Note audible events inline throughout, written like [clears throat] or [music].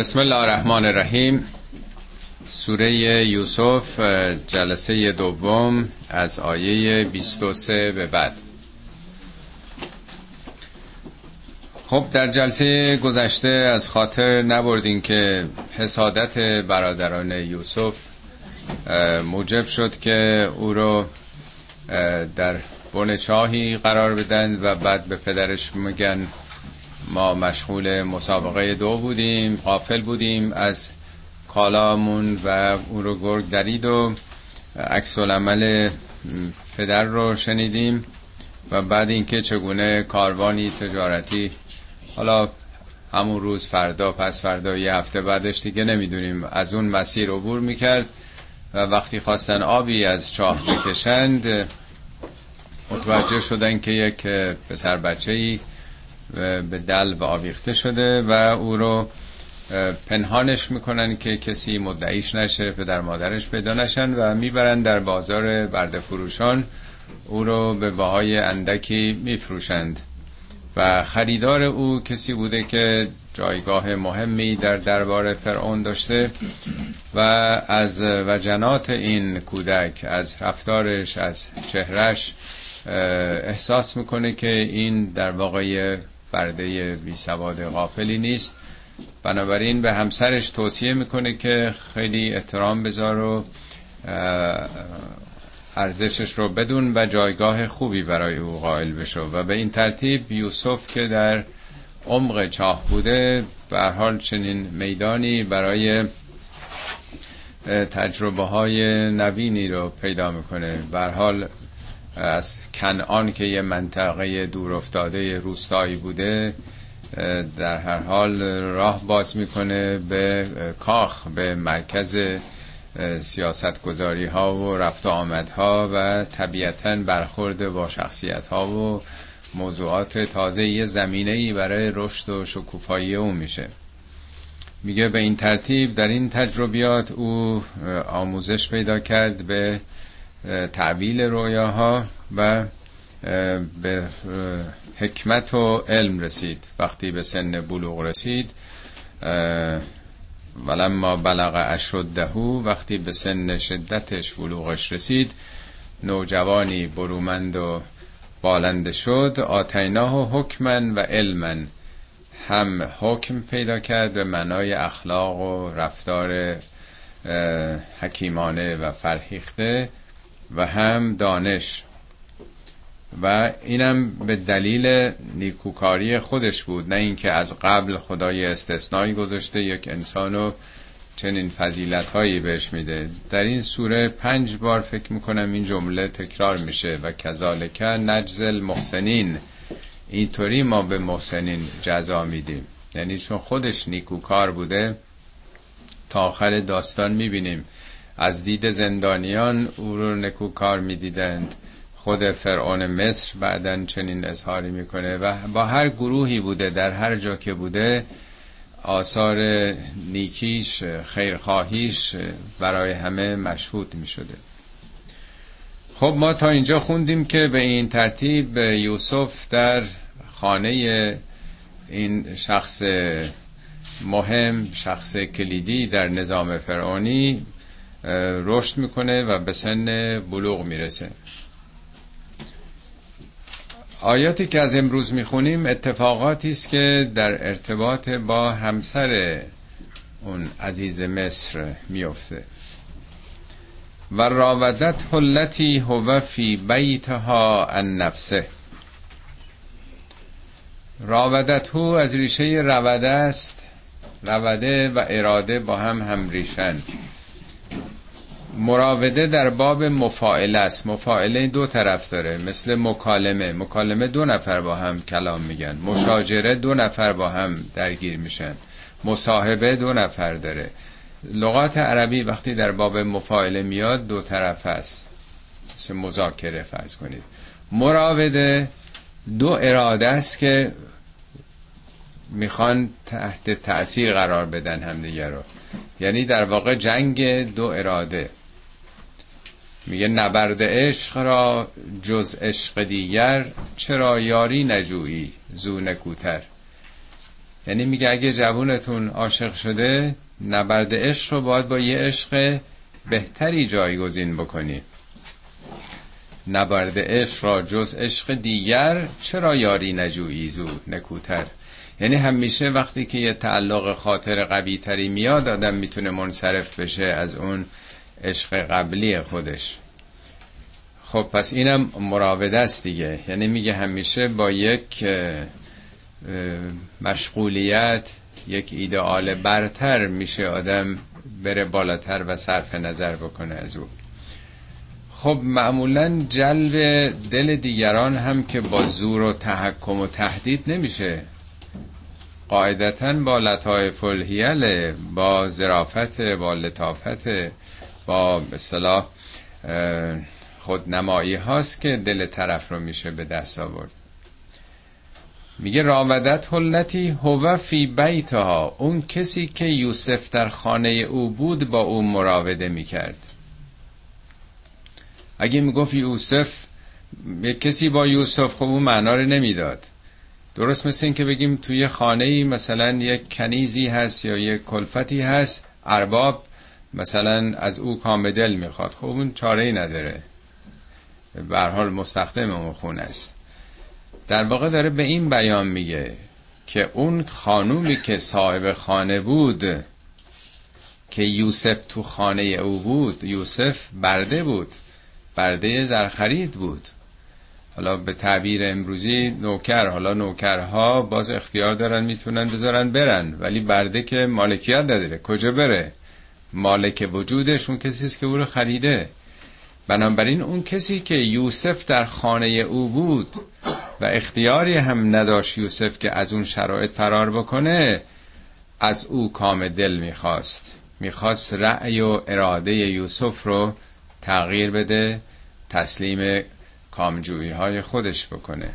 بسم الله الرحمن الرحیم. سوره یوسف جلسه دوم از آیه 23 به بعد. خب در جلسه گذشته از خاطر نبردین که حسادت برادران یوسف موجب شد که او رو در بن چاهی قرار بدن و بعد به پدرش میگن ما مشغول مسابقه دو بودیم غافل بودیم از کالامون و او رو گرگ درید و عکس العمل پدر رو شنیدیم و بعد اینکه چگونه کاروانی تجارتی حالا همون روز فردا پس فردا یه هفته بعدش دیگه نمی‌دونیم از اون مسیر عبور می‌کرد و وقتی خواستن آبی از چاه بکشند متوجه شدن که یک پسر بچه ای به دل و آویخته شده و او رو پنهانش می‌کنن که کسی مدعیش نشه پدر مادرش پیدا نشن و می‌برن در بازار برده فروشان. او رو به بهای اندکی میفروشند. و خریدار او کسی بوده که جایگاه مهمی در دربار فرعون داشته و از وجنات این کودک از رفتارش از چهرش احساس می‌کنه که این در واقع برده بی سواد غافلی نیست. بنابراین به همسرش توصیه می‌کنه که خیلی احترام بذار و ارزشش رو بدون و جایگاه خوبی برای او قائل بشو و به این ترتیب یوسف که در عمق چاه بوده به حال چنین میدانی برای تجربه های نوینی رو پیدا می‌کنه. به حال از کنعان که یه منطقه دور افتاده روستایی بوده در هر حال راه باز می‌کنه به کاخ به مرکز سیاست گذاری ها و رفت آمدها و طبیعتا برخورد با شخصیت ها و موضوعات تازه یه زمینه ای برای رشد و شکوفایی او میشه. میگه به این ترتیب در این تجربیات او آموزش پیدا کرد به تعبیل رویاها و به حکمت و علم رسید. وقتی به سن بلوغ رسید ولما بلغ اشدهو وقتی به سن شدتش بلوغش رسید نوجوانی برومند و بالنده شد. آتیناه حکمن و علمن. هم حکم پیدا کرد به معنای اخلاق و رفتار حکیمانه و فرهیخته. و هم دانش. و اینم به دلیل نیکوکاری خودش بود نه اینکه از قبل خدای استثنایی گذاشته یک انسانو چنین فضیلت هایی بهش میده. در این سوره پنج بار فکر می‌کنم این جمله تکرار میشه و کذالک نجزل محسنین اینطوری ما به محسنین جزا میدیم. یعنی چون خودش نیکوکار بوده تا آخر داستان می‌بینیم از دید زندانیان او رو نکوکار می‌دیدند. خود فرعون مصر بعدا چنین اظهاری می‌کنه و با هر گروهی بوده در هر جا که بوده آثار نیکیش خیرخواهیش برای همه مشهود می‌شده. خب ما تا اینجا خوندیم که به این ترتیب یوسف در خانه این شخص مهم شخص کلیدی در نظام فرعونی رشد می‌کنه و به سن بلوغ می‌رسه. آیاتی که از امروز می‌خونیم اتفاقاتی است که در ارتباط با همسر اون عزیز مصر میفته و راودت حلتی هو فی بیتها ان نفسه. راودت هو از ریشه روده است روده و اراده با هم هم ریشن. مراوده در باب مفاعله است. مفاعله دو طرف داره. مثل مکالمه. مکالمه دو نفر با هم کلام میگن. مشاجره دو نفر با هم درگیر میشن. مصاحبه دو نفر داره. لغات عربی وقتی در باب مفاعله میاد دو طرف است. مثل مذاکره فرض کنید. مراوده دو اراده است که می‌خوان تحت تأثیر قرار بدن همدیگه رو. یعنی در واقع جنگ دو اراده. میگه نبرد عشق را جز عشق دیگر چرا یاری نجویی زو نکوتر؟ یعنی میگه اگه جوونتون عاشق شده نبرد عشق رو باید با یه عشق بهتری جایگزین بکنی. نبرد عشق را جز عشق دیگر چرا یاری نجویی زود نکوتر؟ یعنی همیشه وقتی که یه تعلق خاطر قوی تری میاد آدم می‌تونه منصرف بشه از اون عشق قبلی خودش. خب پس اینم مراوده است دیگه. یعنی میگه همیشه با یک مشغولیت یک ایدئال برتر میشه آدم بره بالاتر و صرف نظر بکنه از او. خب معمولا جلب دل دیگران هم که با زور و تحکم و تهدید نمیشه. قاعدتا با لطایف الهیل با زرافت با لطافت. با اصطلاح خودنمایی هاست که دل طرف رو میشه به دست آورد. میگه راودت حلتی هو فی بیتها. اون کسی که یوسف در خانه او بود با او مراوده می‌کرد. اگه می‌گفت یوسف کسی با یوسف خب اون معنا رو نمی‌داد. درست مثل این که بگیم توی خانه مثلا یک کنیزی هست یا یک کلفتی هست ارباب مثلا از او کام دل می‌خواد. خب اون چاره ای نداره. به حال مستخدم اون خونه است. در واقع داره به این بیان میگه که اون خانومی که صاحب خانه بود که یوسف تو خانه او بود یوسف برده بود برده زرخرید بود. حالا به تعبیر امروزی نوکر حالا نوکرها باز اختیار دارن می‌تونن بذارن برن ولی برده که مالکیت نداره. کجا بره؟ مالک وجودش اون کسی است که او رو خریده. بنابراین اون کسی که یوسف در خانه او بود و اختیاری هم نداشت یوسف که از اون شرایط فرار بکنه از او کام دل می‌خواست. می‌خواست رأی و اراده یوسف رو تغییر بده تسلیم کامجویی های خودش بکنه.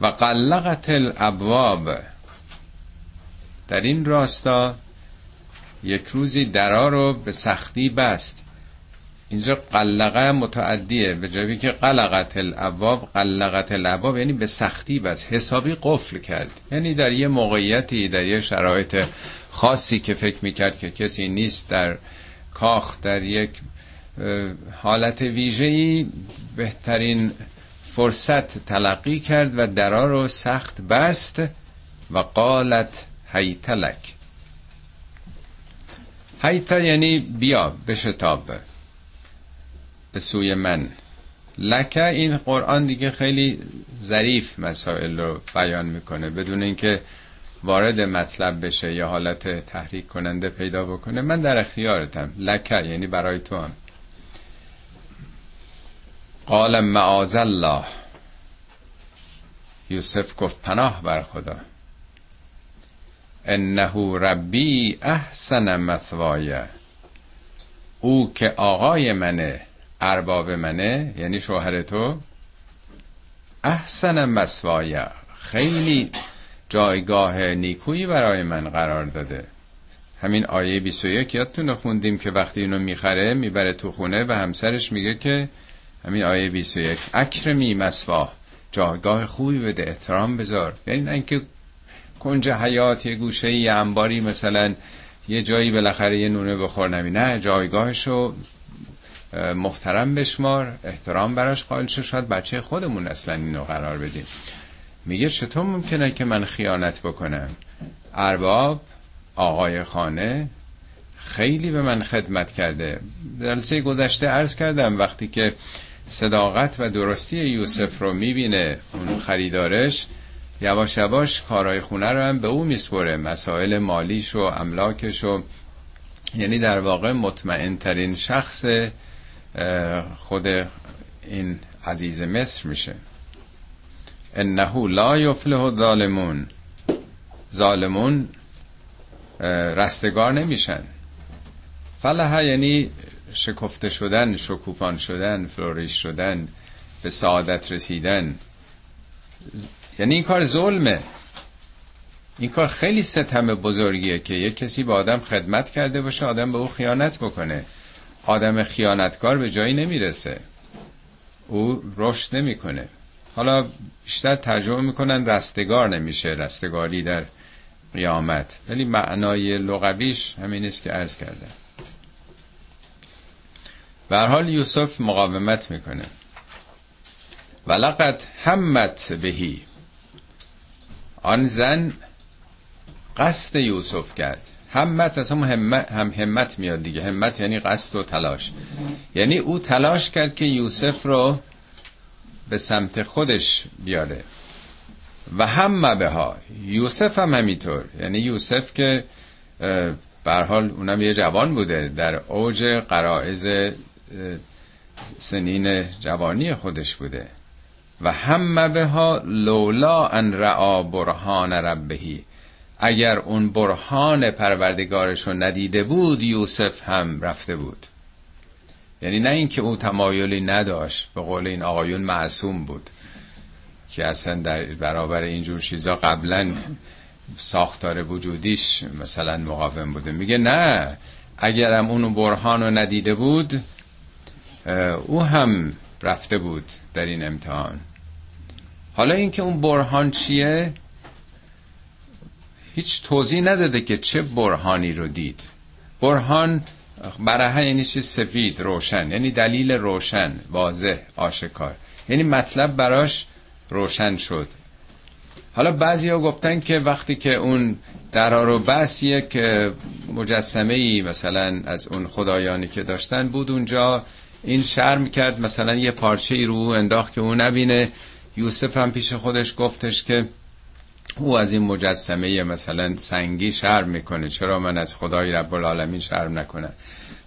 و قلقت الابواب. در این راستا یک روزی درا رو به سختی بست. اینجا قلقه متعدیه به جایی که قلقت الابواب قلقت الابواب یعنی به سختی بس حسابی قفل کرد. یعنی در یه موقعیتی در یه شرایط خاصی که فکر می‌کرد که کسی نیست در کاخ در یک حالت ویژه‌ای بهترین فرصت تلقی کرد و درا رو سخت بست و قالت هیتلک. هیتا یعنی بیا بشتاب به سوی من لکه این قرآن دیگه خیلی ظریف مسائل رو بیان می‌کنه بدون اینکه وارد مطلب بشه یا حالت تحریک کننده پیدا بکنه من در اختیارتم لکه یعنی برای تو هم قال معاذ الله یوسف گفت پناه بر خدا انه ربی احسن مثوای او که آقای منه ارباب منه یعنی شوهر تو احسن مسوای خیلی جایگاه نیکویی برای من قرار داده. همین آیه 21 یادتونه خوندیم که وقتی اینو می‌خره می‌بره تو خونه و همسرش میگه که همین آیه 21 اکرمی مسوا جایگاه خوبی بده احترام بذار. یعنی اینکه کنج حیات یه گوشه یه انباری مثلا یه جایی بالاخره یه نونه بخور. نمی نه جایگاهشو محترم بشمار احترام براش قائل شد شاید بچه خودمون اصلا اینو قرار بدیم. میگه چطور ممکنه که من خیانت بکنم؟ ارباب آقای خانه خیلی به من خدمت کرده. جلسه گذشته عرض کردم وقتی که صداقت و درستی یوسف رو می‌بینه اون خریدارش یواش یواش کارهای خونه رو هم به او میسپره مسائل مالیش و املاکش و یعنی در واقع مطمئن ترین شخص خود این عزیز مصر میشه. انه لا یفلح ظالمون ظالمون رستگار نمیشن. فلح یعنی شکفته شدن شکوفان شدن فلوریش شدن به سعادت رسیدن. یعنی این کار ظلمه. این کار خیلی ستم بزرگیه که یک کسی به آدم خدمت کرده باشه آدم به او خیانت بکنه. آدم خیانتکار به جایی نمی‌رسه. او رشد نمی‌کنه. حالا بیشتر ترجمه می‌کنن رستگار نمیشه رستگاری در قیامت. ولی معنای لغویش همین است که عرض کردم. به حال یوسف مقاومت می‌کنه. ولقد همت بهی آن زن قصد یوسف کرد. همت از هم, هم همت میاد دیگه. همت یعنی قصد و تلاش. یعنی او تلاش کرد که یوسف رو به سمت خودش بیاره. و هم به ها یوسف هم همینطور. یعنی یوسف که بر حال اونم یه جوان بوده. در اوج قرائز سنین جوانی خودش بوده. و هم به ها لولا ان رعا برهان ربهی اگر اون برهان پروردگارش رو ندیده بود یوسف هم رفته بود. یعنی نه اینکه او تمایلی نداشت به قول این آقایون معصوم بود که اصلا در برابر اینجور چیزا قبلا ساختار وجودیش مثلا مقاوم بوده. میگه نه اگرم اونو برهان رو ندیده بود او هم رفته بود در این امتحان. حالا اینکه اون برهان چیه؟ هیچ توضیح نداده که چه برهانی رو دید. برهان برهه یعنی چی؟ سفید روشن. یعنی دلیل روشن واضح آشکار. یعنی مطلب براش روشن شد. حالا بعضی ها گفتن که وقتی که اون درار و بس یک مجسمه ای مثلا از اون خدایانی که داشتن بود اونجا این شرم کرد مثلا یه پارچه ای رو انداخت که اون نبینه. یوسف هم پیش خودش گفتش که او از این مجسمه مثلا سنگی شرم می‌کنه. چرا من از خدای رب العالمین شرم نکنم؟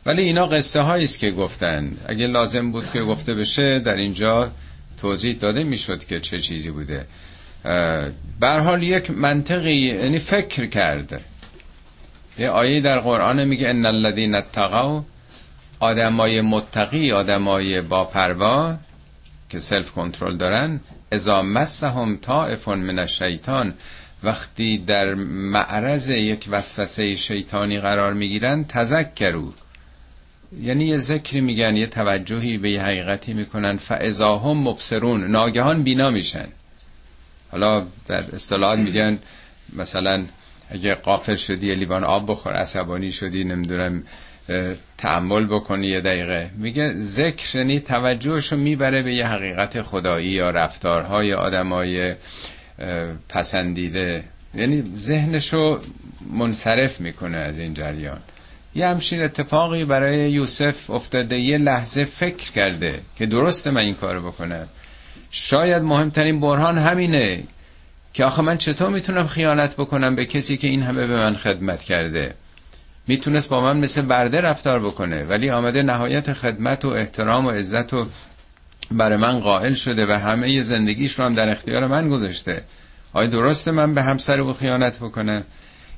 ولی اینا قصه هایی است که گفتن. اگه لازم بود که گفته بشه در اینجا توضیح داده می‌شد که چه چیزی بوده. بر حال یک منطقی یعنی فکر کرد. یه آیه در قرآن میگه ان الذين اتقوا آدمای متقی آدمای با پروا که سلف کنترل دارن اذا مسهم طائف من الشیطان وقتی در معرض یک وسوسه شیطانی قرار می‌گیرن تذکرو یعنی یه ذکری میگن یه توجهی به یه حقیقتی می‌کنن فاذا هم مبصرون ناگهان بینا میشن. حالا در اصطلاحات میگن مثلا اگه قافل شدی لیوان آب بخور عصبانی شدی نمی‌دونم تعمل بکنی یه دقیقه. میگه ذکر یعنی توجهشو می‌بره به یه حقیقت خدایی یا رفتارهای آدمای پسندیده. یعنی ذهنشو منصرف می‌کنه از این جریان. یه همچین اتفاقی برای یوسف افتاده. یه لحظه فکر کرده که درسته من این کار بکنم. شاید مهمترین برهان همینه که آخه من چطور می‌تونم خیانت بکنم به کسی که این همه به من خدمت کرده؟ می‌تونست با من مثل برده رفتار بکنه ولی آمده نهایت خدمت و احترام و عزت و برای من قائل شده و همه زندگیش رو هم در اختیار من گذاشته. آیا درسته من به همسر او خیانت بکنم؟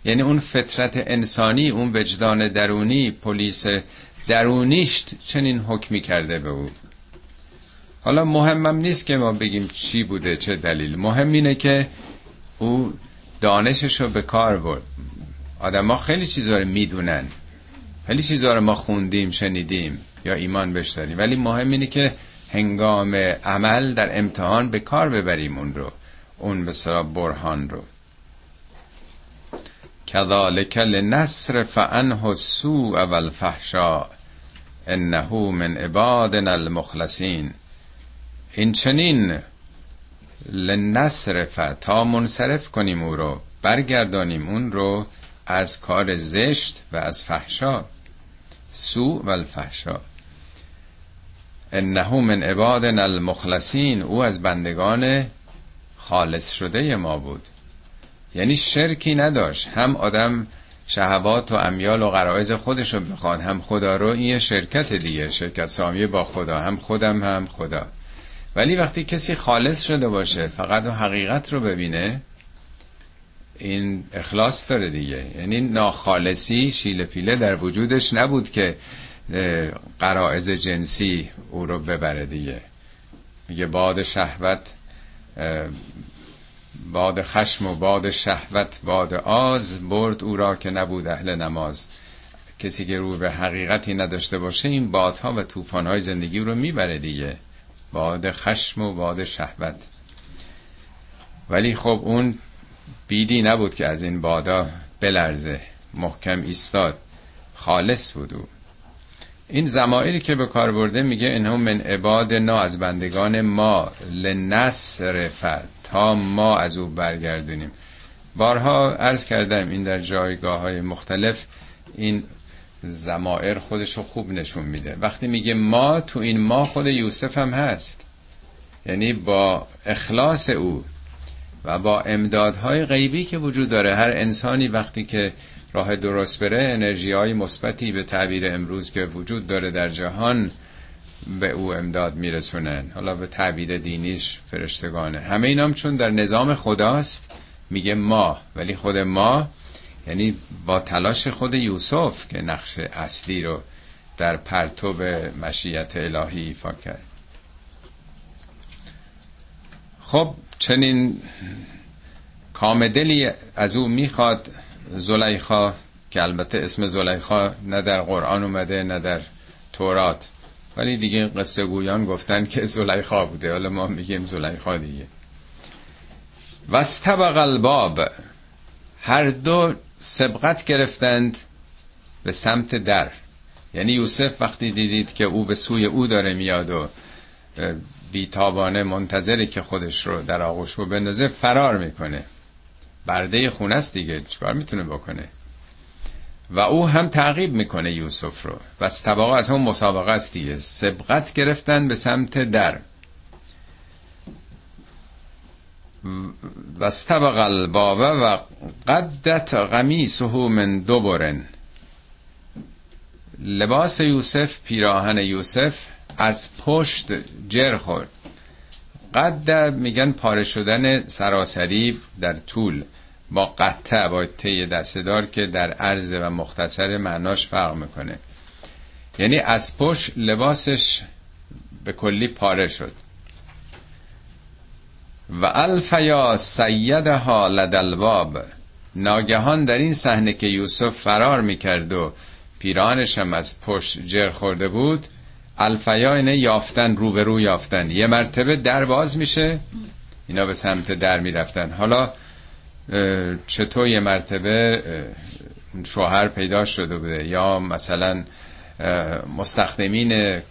یعنی اون فطرت انسانی اون وجدان درونی پلیس درونیش چنین حکمی کرده به او. حالا مهمم نیست که ما بگیم چی بوده چه دلیل. مهم اینه که او دانشش رو به کار برد. آدم ها خیلی چیزا رو می‌دونن. خیلی چیزا رو ما خوندیم شنیدیم یا ایمان داریم ولی مهم اینه که هنگام عمل در امتحان به کار ببریم اون رو اون به برهان رو. کذالک لنصر فعنه السوء والفحشاء انه من عبادنا المخلصین. این چنین لنصرف تا منصرف کنیم او رو برگردانیم اون رو از کار زشت و از فحشا. سو و الفحشا. انه من عبادنا المخلصین او از بندگان خالص شده ما بود. یعنی شرکی نداشت. هم آدم شهوات و امیال و غرایز خودش رو بخواد هم خدا رو این شرکت دیگه شرکت سامیه با خدا هم خودم هم خدا. ولی وقتی کسی خالص شده باشه فقط حقیقت رو ببینه این اخلاص داره دیگه. یعنی ناخالصی شیل پیله در وجودش نبود که قرائز جنسی او رو ببره دیگه. میگه باد شهوت باد خشم و باد شهوت باد آز برد او را که نبود اهل نماز. کسی که رو به حقیقتی نداشته باشه این بادها و طوفانهای زندگی رو می‌بره دیگه. باد خشم و باد شهوت. ولی خب اون بیدی نبود که از این بادا بلرزه. محکم ایستاد. خالص بود او این زمائری که به کار برده میگه اینهم من عباد نا از بندگان ما لنصر فد. تا ما از او برگردونیم. بارها عرض کردم این در جایگاه های مختلف این زمائر خودش رو خوب نشون میده. وقتی میگه ما تو این ما خود یوسف هم هست. یعنی با اخلاص او و با امدادهای غیبی که وجود داره هر انسانی وقتی که راه درست بره انرژی های مثبتی به تعبیر امروز که وجود داره در جهان به او امداد میرسونن. حالا به تعبیر دینیش فرشتگانه. همه اینام چون در نظام خداست میگه ما. ولی خود ما یعنی با تلاش خود یوسف که نقش اصلی رو در پرتوب مشیت الهی ایفا کرد. خب چنین کامدلی از او می‌خواد زلیخا که البته اسم زلیخا نه در قرآن اومده نه در تورات. ولی دیگه قصه گویان گفتن که زلیخا بوده. حالا ما میگیم زلیخا دیگه. واستبق الباب. هر دو سبقت گرفتند به سمت در. یعنی یوسف وقتی دیدید که او به سوی او داره میاد و بیتابانه منتظری که خودش رو در آغوش رو بندازه فرار می‌کنه. برده خونه است دیگه چیکار می‌تونه بکنه؟ و او هم تعقیب می‌کنه یوسف رو. و طبقه از هم مسابقه است دیگه. سبقت گرفتن به سمت در. و استبق الباب و قدت قمیسه من دوبرن لباس یوسف پیراهن یوسف از پشت جر خورد. قد میگن پاره شدن سراسری در طول با قطع با طی دستدار که در عرض و مختصر معناش فرق می‌کنه. یعنی از پشت لباسش به کلی پاره شد. و الفیا سیدها لدلباب ناگهان در این صحنه که یوسف فرار می‌کرد و پیرانش هم از پشت جر خورده بود الفیا اینه یافتن روبرو یافتن. یه مرتبه در باز میشه اینا به سمت در می‌رفتن. حالا چطور یه مرتبه شوهر پیدا شده بوده؟ یا مثلا مستخدمین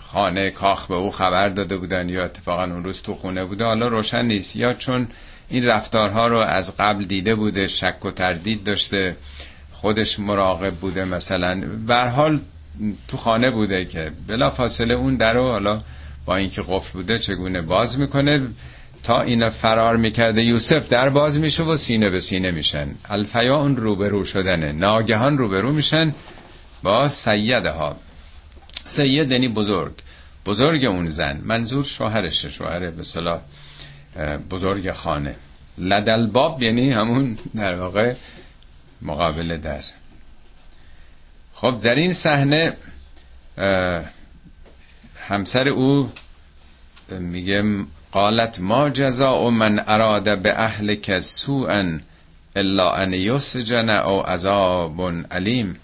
خانه کاخ به او خبر داده بودن یا اتفاقا اون روز تو خونه بوده؟ حالا روشن نیست. یا چون این رفتارها رو از قبل دیده بوده شک و تردید داشته خودش مراقب بوده مثلا. به حال تو خانه بوده که بلا فاصله اون در رو حالا با اینکه قفل بوده چگونه باز می‌کنه تا اینا فرار می‌کرده یوسف در باز میشه و سینه به سینه میشن. الفیا اون روبرو شدنه. ناگهان روبرو میشن با سیده ها سید یعنی بزرگ. بزرگ اون زن. منظور شوهرشه. شوهر به صلاح بزرگ خانه. لدل باب یعنی همون در واقع مقابل در. خب در این صحنه همسر او میگه قالت ما جزاء من اراد به اهل که سوءا الا ان یسجن او عذاب علیم.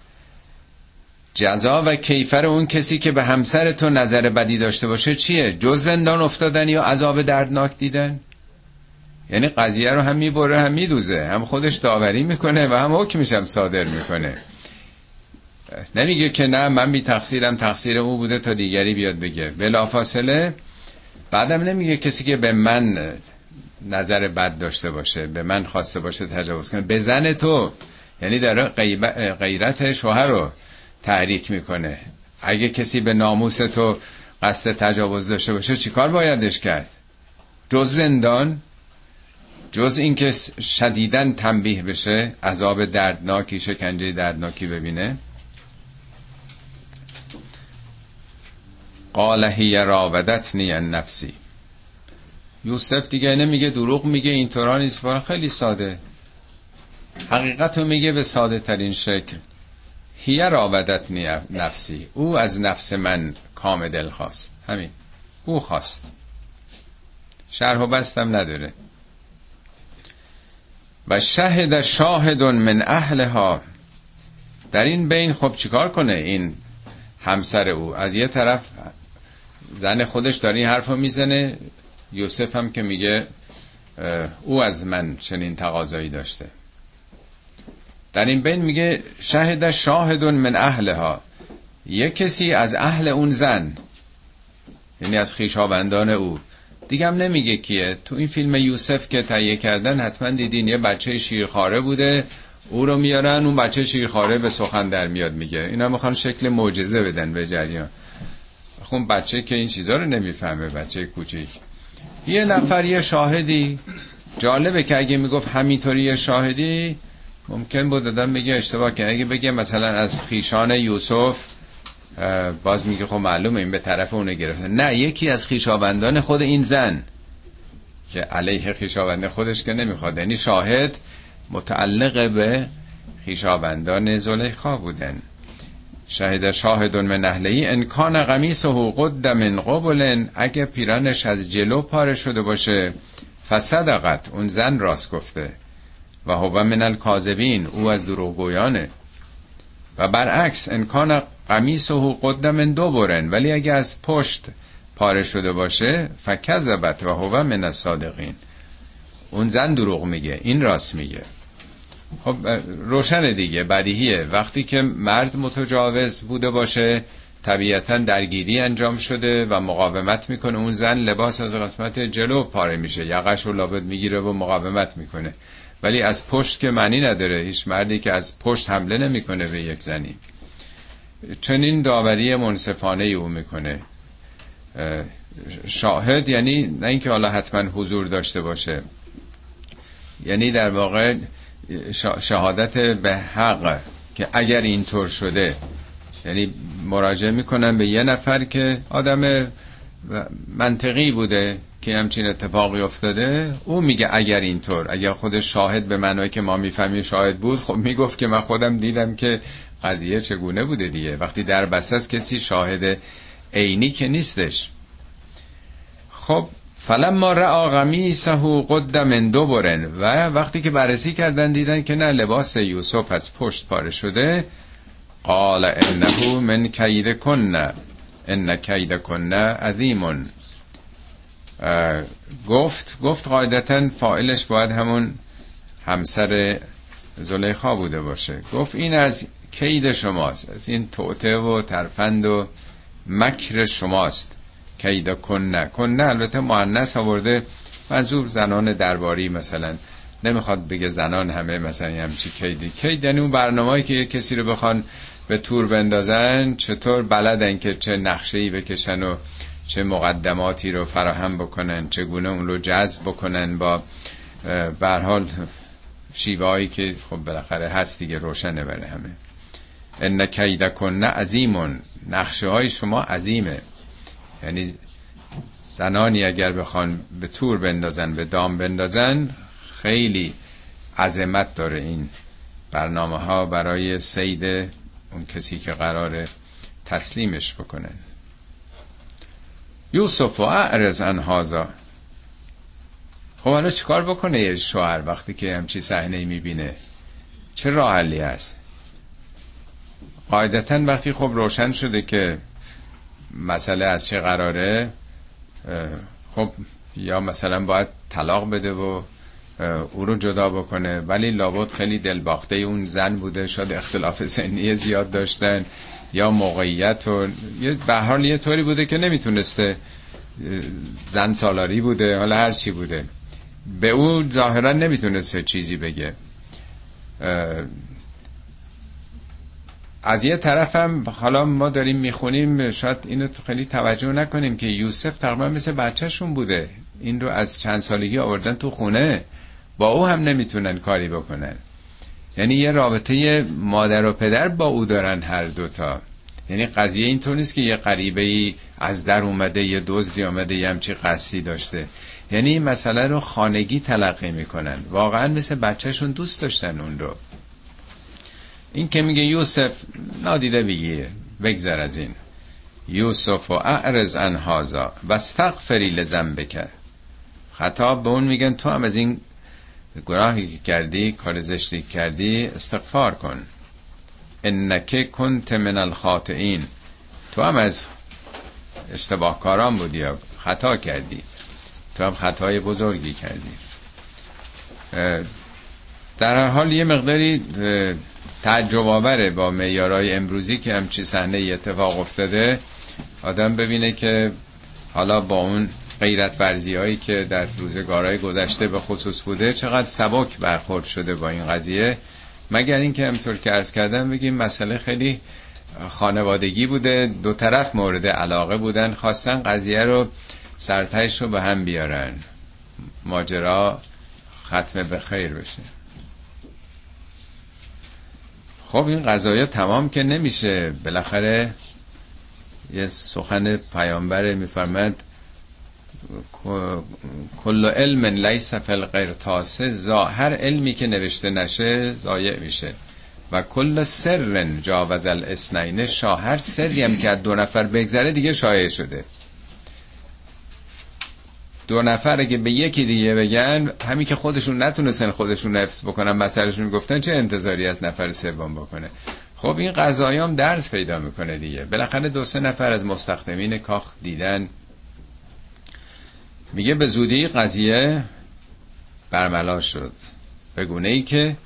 جزا و کیفر اون کسی که به همسر تو نظر بدی داشته باشه چیه؟ جز زندان افتادن یا عذاب دردناک دیدن؟ یعنی قضیه رو هم می‌بره هم میدوزه هم خودش داوری می‌کنه و هم حکمش هم صادر می‌کنه. نمیگه که نه من بی تقصیرم تقصیر او بوده تا دیگری بیاد بگه. بلافاصله بعدم نمیگه کسی که به من نظر بد داشته باشه به من خواسته باشه تجاوز کنه. به زن تو. یعنی در غیرت شوهر رو تحریک می‌کنه. اگه کسی به ناموس تو قصد تجاوز داشته باشه چیکار بایدش کرد؟ جز زندان جز اینکه شدیدن تنبیه بشه عذاب دردناکی شکنجه دردناکی ببینه؟ قال هی راودتنی نفسی یوسف دیگه نمیگه دروغ میگه اینطورا نیست خیلی ساده. حقیقت رو میگه به ساده ترین شکل. هی راودت نفسی او از نفس من کام دل خواست. همین. او خواست. شرح و بستم نداره. و شهد شاهد من اهلها. در این بین خب چیکار کنه این همسر او؟ از یه طرف زن خودش داره این حرف می‌زنه. یوسف هم که میگه او از من چنین تقاضایی داشته. در این بین میگه شهد شاهدون من اهلها. یه کسی از اهل اون زن یعنی از خیشاوندان او. دیگم نمیگه کیه. تو این فیلم یوسف که تهیه کردن حتما دیدین یه بچه شیرخواره بوده. او رو میارن اون بچه شیرخواره به سخن در میاد میگه. اینا می‌خوان شکل معجزه بدن به جریان. خون بچه که این چیزا رو نمی‌فهمه بچه کوچیک. یه نفر یه شاهدی. جالبه که اگه می‌گفت همینطوری یه شاهدی ممکن بود دادم بگه اشتباه کنه اگه بگه مثلا از خیشان یوسف باز میگه خب معلومه این به طرف اونو گرفته. نه یکی از خیشاوندان خود این زن که علیه خیشاوند خودش که نمی‌خواد. یعنی شاهد متعلق به خیشاوندان زلیخا بودن. شهد شاهد من اهلهی انکان قمیس و قد من قبل اگه پیرانش از جلو پاره شده باشه فصدقت اون زن راست گفته. و هو من الکاذبین او از دروغگویانه. و برعکس انکان قمیس و قد من دو برن ولی اگه از پشت پاره شده باشه فکذبت و هو من الصادقین. اون زن دروغ میگه این راست میگه. خب روشن دیگه بدیهیه. وقتی که مرد متجاوز بوده باشه طبیعتا درگیری انجام شده و مقاومت می‌کنه. اون زن لباس از قسمت جلو پاره میشه. یقش رو لابد می‌گیره و مقاومت می‌کنه. ولی از پشت که معنی نداره. هیچ مردی که از پشت حمله نمی‌کنه به یک زنی. چنین داوری منصفانه او می‌کنه. شاهد یعنی نه اینکه حالا حتما حضور داشته باشه. یعنی در واقع شهادت به حق که اگر اینطور شده یعنی مراجعه می‌کنن به یه نفر که آدم منطقی بوده که همچین اتفاقی افتاده او میگه اگر اینطور اگر خود شاهد به معنی که ما می‌فهمیم شاهد بود خب می‌گفت که من خودم دیدم که قضیه چگونه بوده دیگه. وقتی در بساس کسی شاهد عینی که نیستش. خب فلما رعا قمیصه قد من برن و وقتی که بررسی کردن دیدن که نه لباس یوسف از پشت پاره شده قال انه من کید کن ان کید کن عظیم. گفت گفت قاعدتا فائلش باید همون همسر زلیخا بوده باشه. گفت این از کید شماست از این توته و ترفند و مکر شماست. کیدا کنه. کنه البته معنیس آورده منظور زنان درباری مثلا. نمی‌خواد بگه زنان همه مثلا همچی کیدی. کید یعنی اون برنامه‌ای که کسی رو بخوان به تور بندازن چطور بلدن که چه نقشه ای بکشن و چه مقدماتی رو فراهم بکنن چگونه اون رو جذب بکنن با بر حال شیوه که خب بالاخره هست دیگه روشنه برای همه. ان کید کنه عظیمون. نقشه های شما عظیمه. یعنی زنانی اگر بخوان به تور بندازن به دام بندازن خیلی عظمت داره این برنامه ها برای سید اون کسی که قرار تسلیمش بکنن. یوسف و اعرز انهازا خب حالا چیکار بکنه یه شوهر وقتی که همچی صحنه می‌بینه؟ چه راه حلی هست؟ قاعدتا وقتی خب روشن شده که مسئله از چه قراره خب یا مثلا باید طلاق بده و او رو جدا بکنه ولی لابد خیلی دلباخته اون زن بوده شاید اختلاف سنی زیاد داشتن یا موقعیت و به حال یه طوری بوده که نمی‌تونسته زن سالاری بوده حالا هر چی بوده. به او ظاهرا نمی‌تونسته چیزی بگه. از یه طرف هم حالا ما داریم می‌خونیم شاید اینو خیلی توجه نکنیم که یوسف تقریبا مثل بچهشون بوده. این رو از چند سالگی آوردن تو خونه با او هم نمی‌تونن کاری بکنن. یعنی یه رابطه مادر و پدر با او دارن هر دوتا یعنی قضیه اینطور نیست که یه قریبه ای از در اومده یه دزدی آمده یه همچی قصدی داشته. یعنی این مسئله رو خانگی تلقی می‌کنن. واقعا مثل بچهشون دوست داشتن اون رو. این که میگه یوسف نادیده بگیر بگذر از این. یوسف و اعرز انهازا و استغفری لزن بکر خطاب به اون میگن تو هم از این گناهی که کردی کار زشتی کردی استغفار کن. انکه کنت من الخاطئین. تو هم از اشتباه کاران بودی یا خطا کردی. تو هم خطای بزرگی کردی. در هر حال یه مقداری تعجب آوره با معیارهای امروزی که همچی صحنه اتفاق افتاده. آدم ببینه که حالا با اون غیرت ورزی هایی که در روزگارهای گذشته به خصوص بوده چقدر سبک برخورد شده با این قضیه. مگر اینکه همطور که ارز کردم بگیم مسئله خیلی خانوادگی بوده دو طرف مورد علاقه بودن خواستن قضیه رو سرتایش رو به هم بیارن. ماجرا ختم به خیر بشه. خب این قضایا تمام که نمیشه. بالاخره یه سخن پیامبر میفرمد کل علم لیس فی القرطاسه هر علمی که نوشته نشه ضایع میشه. و کل سر جاوز الاسنین شاه هر سری هم که از دو نفر بگذره دیگه شایع شده. دو نفر اگه به یکی دیگه بگن همین که خودشون نتونستن خودشون نفس بکنن مسئلهشون گفتن چه انتظاری از نفر سوم بکنه؟ خب این قضایام درس پیدا می‌کنه دیگه. بالاخره دو سه نفر از مستخدمین کاخ دیدن. میگه به زودی قضیه برملا شد. به گونه ای که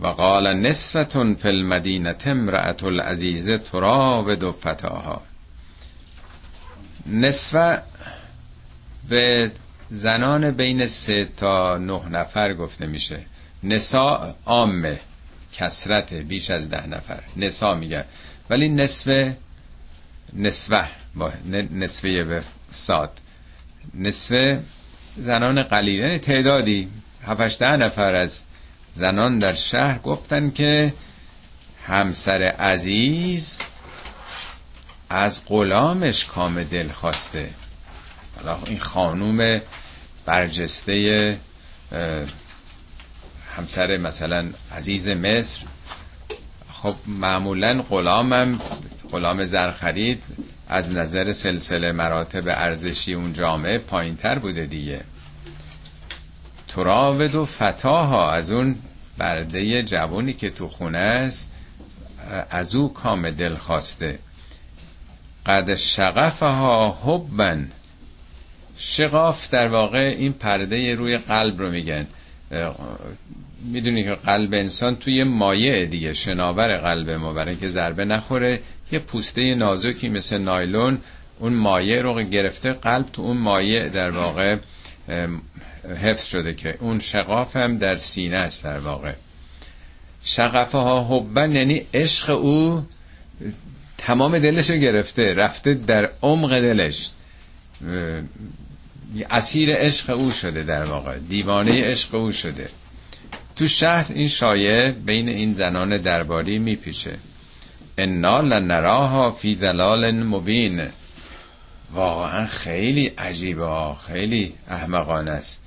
و قال نصفتون فی المدینه امرأت العزیز تراود فتاها. نصف به زنان بین سه تا نه نفر گفته میشه. نسا عامه کسرت بیش از ده نفر. نسا میگه ولی نصف نصفه با نصفه به ساد نصف زنان قلیل. یعنی تعدادی. هفتش ده نفر از زنان در شهر گفتن که همسر عزیز از غلامش کام دل خواسته. حالا این خانوم برجسته همسر مثلا عزیز مصر. خب معمولا غلامم غلام زرخرید از نظر سلسله مراتب ارزشی اون جامعه پایین تر بوده دیگه. تراود و فتاها از اون برده جوانی که تو خونه است از او کام دل خواسته. قد شغفها حبن شقاف در واقع این پرده روی قلب رو میگن. می‌دونی که قلب انسان توی مایه دیگه شناور قلب ما برای که ضربه نخوره. یه پوسته نازکی مثل نایلون اون مایه رو گرفته قلب تو اون مایه در واقع حفظ شده که اون شقاف هم در سینه است در واقع. شقفه ها حبن یعنی عشق او تمام دلش رو گرفته رفته در عمق دلش. اسیر عشق او شده در واقع. دیوانه عشق او شده. تو شهر این شایعه بین این زنان درباری میپیچه. انا لنراها فی دلال مبین. واقعا خیلی عجیبه خیلی احمقانه است.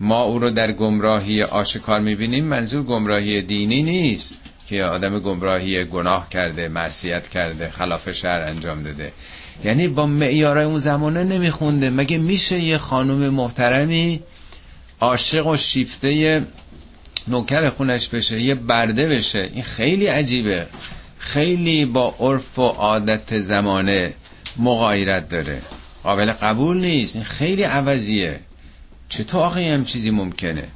ما او رو در گمراهی آشکار می‌بینیم منظور گمراهی دینی نیست که آدم گمراهی گناه کرده معصیت کرده خلاف شهر انجام داده. یعنی با معیارای اون زمانه نمیخونده. مگه میشه یه خانم محترمی عاشق و شیفته نوکر خونش بشه یه برده بشه؟ این خیلی عجیبه. خیلی با عرف و عادت زمانه مغایرت داره. قابل قبول نیست. این خیلی عوضیه. چطور آقای هم چیزی ممکنه؟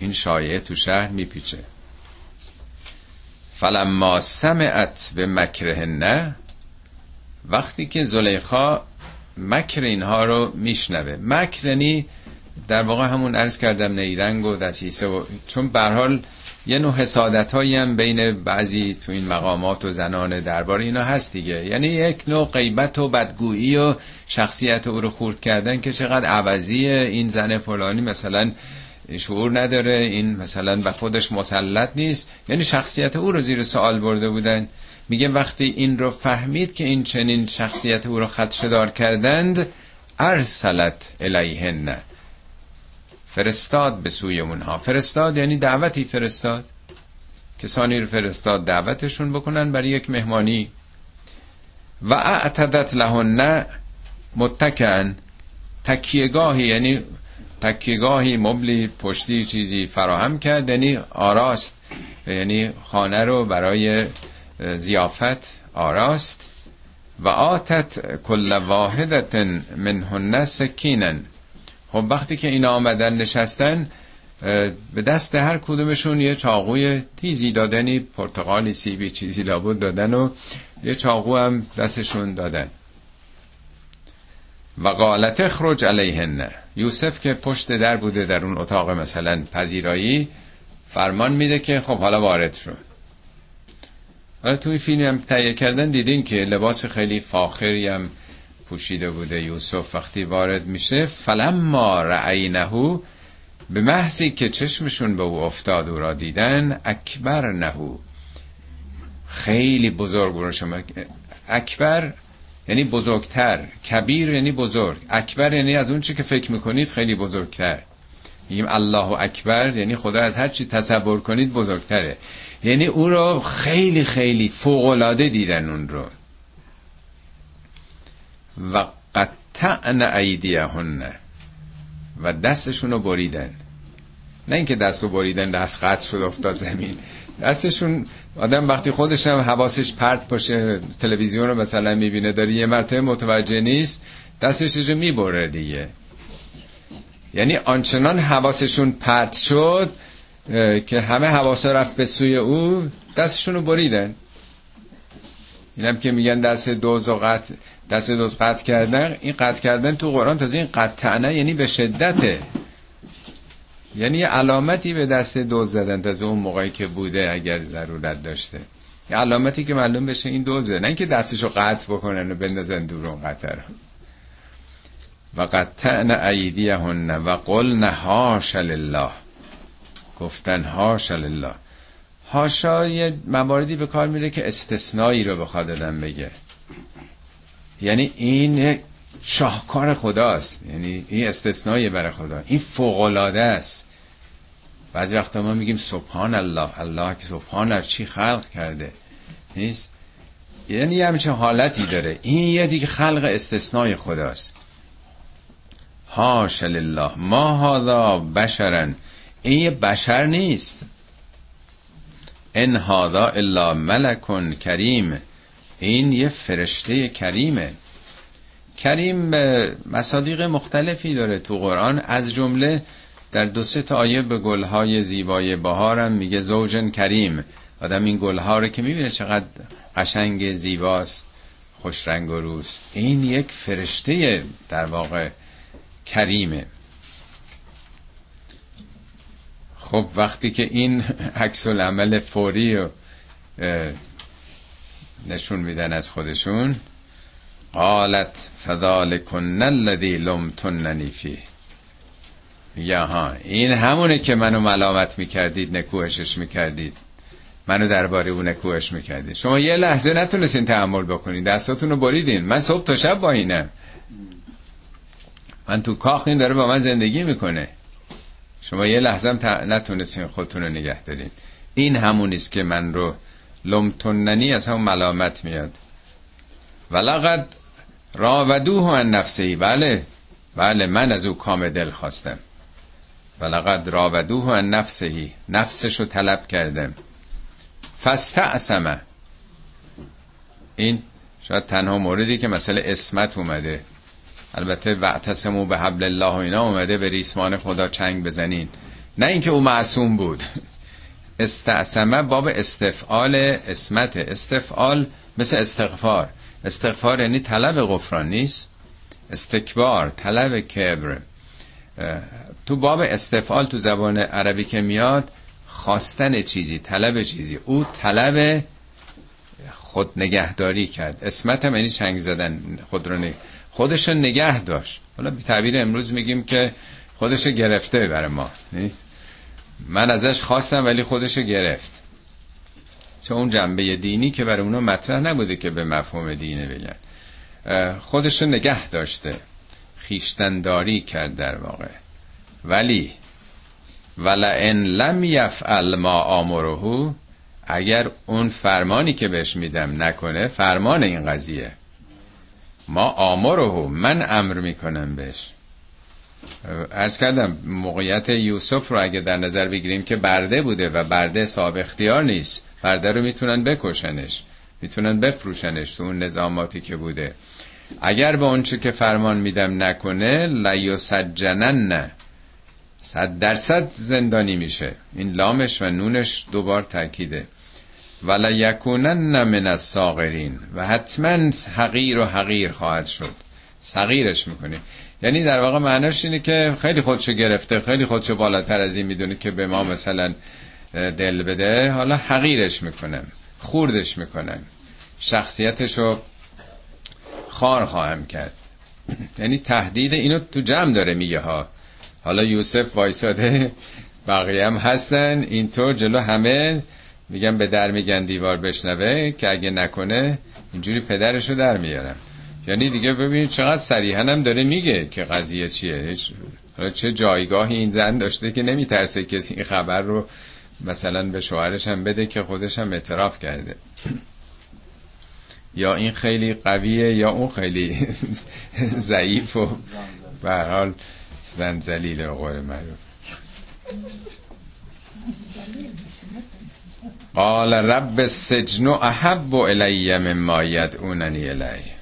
این شایعه تو شهر میپیچه. فلما سمعت به مکره نه وقتی که زلیخا مکر اینها رو میشنوه. مکر یعنی در واقع همون عرض کردم نیرنگ و دسیسه و چون برحال یه نوع حسادت هایی هم بین بعضی تو این مقامات و زنان دربار اینا هست دیگه. یعنی یک نوع غیبت و بدگویی و شخصیت او رو خورد کردن که چقدر عوضیه. این زن فلانی مثلا شعور نداره این مثلا به خودش مسلط نیست. یعنی شخصیت او رو زیر سوال برده بودن. میگه وقتی این رو فهمید که این چنین شخصیت او رو خدشدار کردند ارسلت الیهن. فرستاد به سوی اونها. فرستاد یعنی دعوتی فرستاد. کسانی رو فرستاد دعوتشون بکنن برای یک مهمانی. و اعتدت لهن متکن تکیهگاهی یعنی تکیهگاهی مبلی پشتی چیزی فراهم کرد. یعنی آراست. یعنی خانه رو برای زیافت آراست و آتت کل واحدت منهن سکینن. خب وقتی که اینا آمدن نشستن به دست هر کدومشون یه چاقوی تیزی دادنی پرتقالی سیبی چیزی لابد دادن و یه چاقو هم دستشون دادن. و قالت اخرج علیهن. یوسف که پشت در بوده در اون اتاق مثلا پذیرایی فرمان میده که خب حالا وارد شد حالا توی فیلم هم تهیه کردن دیدین که لباس خیلی فاخری هم پوشیده بوده یوسف وقتی وارد میشه. فلما رعینهو به محضی که چشمشون به او افتاد او را دیدن اکبر نهو خیلی بزرگ رو شما. اکبر یعنی بزرگتر کبیر یعنی بزرگ. اکبر یعنی از اون چی که فکر می‌کنید خیلی بزرگتر. میگیم الله اکبر یعنی خدا از هر چی تصور کنید بزرگتره. یعنی او رو خیلی خیلی فوقلاده دیدن اون رو. و قطعن ایدیهن و دستشون رو بریدن. نه اینکه دست رو بریدن دست قطع شد افتاد زمین. دستشون آدم وقتی خودش هم حواسش پرت باشه تلویزیون رو مثلا می‌بینه داره یه مرتبه متوجه نیست دستش رو می‌بره دیگه. یعنی آنچنان حواسشون پرت شد که همه حواسا رفت به سوی او دستشون رو بریدن. اینم که میگن دست دوز و قطع دست دوز قطع کردن. این قطع کردن تو قرآن تازه این قطعنه یعنی به شدته. یعنی علامتی به دست دوز زدن تازه اون موقعی که بوده اگر ضرورت داشته. یه علامتی که معلوم بشه این دوزه. نه اینکه دستشو قطع بکنن و بندازن دور اون قطر. و قطعن ایدیهن و قلن هاش لله. گفتن هاش لله هاشا یه مواردی به کار میره که استثنایی رو بخواد دادن بگه. یعنی این شاهکار خداست. یعنی این استثنایی برای خدا. این فوقلاده است. بعضی وقتا ما میگیم سبحان الله. الله که سبحان الله چی خلق کرده. نیست؟ یعنی یه همچه حالتی داره. این یه دیگه خلق استثنای خداست. هاش لله ما هادا بشرن. این یه بشر نیست. ان هادا الا ملکن کریم. این یه فرشته کریمه. کریم مصادیق مختلفی داره تو قرآن. از جمله در دو سه تا آیه به گلهای زیبای بهارم میگه زوجن کریم. آدم این گلها رو که می‌بینه چقدر قشنگ زیباست خوش رنگ و روز. این یک فرشته در واقع کریمه. خب وقتی که این عکس العمل فوری رو نشون میدن از خودشون قالت فذالکن الذی لمتننی فیه. یا ها این همونه که منو ملامت می‌کردید نکوهشش می‌کردید. منو درباره اون نکوهش می‌کردید. شما یه لحظه نتونستین تحمل بکنید دستاتون رو بریدین. من صبح تا شب با اینم. من تو کاخ این داره با من زندگی می‌کنه. شما یه لحظه هم نتونستین خودتون رو نگه دارین. این همونیست که من رو لمتننی از هم ملامت میاد. ولقد راودوه عن نفسه بله بله من از او کام دل خواستم. ولقد راودوه عن نفسه نفسش رو طلب کردم. فستعصمه این شاید تنها موردی که مسئله اسمت اومده. البته وعتصمو به حبل الله و اینا اومده به ریسمان خدا چنگ بزنین. نه اینکه او معصوم بود. [laughs] استعصمه باب استفعال اسمت. استفعال مثل استغفار. استغفار یعنی طلب غفران نیست. استکبار طلب کبر. تو باب استفعال تو زبان عربی که میاد خواستن چیزی طلب چیزی. او طلب خود نگهداری کرد. اسمت هم یعنی چنگ زدن خود رو نگه خودش نگه داشت. حالا به تعبیر امروز میگیم که خودش گرفته برای ما نیست؟ من ازش خواستم ولی خودش گرفت. چون اون جنبه دینی که برای اونا مطرح نبوده که به مفهوم دینه بگن. خودش نگه داشته. خیشتنداری کرد در واقع. ولی ولئن لم یفعل ما آمرهو اگر اون فرمانی که بهش میدم نکنه فرمان این قضیه. ما آمرهو من امر می‌کنم بهش. ارز کردم موقعیت یوسف رو اگه در نظر بگیریم که برده بوده و برده صاحب اختیار نیست برده رو می‌تونن بکشنش می‌تونن بفروشنش تو اون نظاماتی که بوده. اگر به اونچه که فرمان میدم نکنه لیسجنن نه صد درصد زندانی میشه. این لامش و نونش دوبار تاکیده ولا یکونن من الساغرین و حتما حقیر و حقیر خواهد شد. صغیرش می‌کنه یعنی در واقع معناش اینه که خیلی خودشو گرفته خیلی خودشو بالاتر از این می‌دونه که به ما مثلا دل بده. حالا حقیرش می‌کنم خوردش می‌کنم. شخصیتشو خار خواهم کرد. [clears throat] یعنی تهدید اینو تو جمع داره میگه ها. حالا یوسف وایساده بقیه هم هستن اینطور جلو همه. میگن به در میگن دیوار بشنوه که اگه نکنه اینجوری پدرشو در میارم یعنی دیگه ببینید چقدر صریحا هم داره میگه که قضیه چیه. چه جایگاهی این زن داشته که نمیترسه کسی این خبر رو مثلا به شوهرش هم بده که خودش هم اعتراف کرده. یا این خیلی قویه یا اون خیلی [laughs] ضعیف و به حال زن زلیل قول معروف. قال رب السجن احب الی مما یدعوننی الیه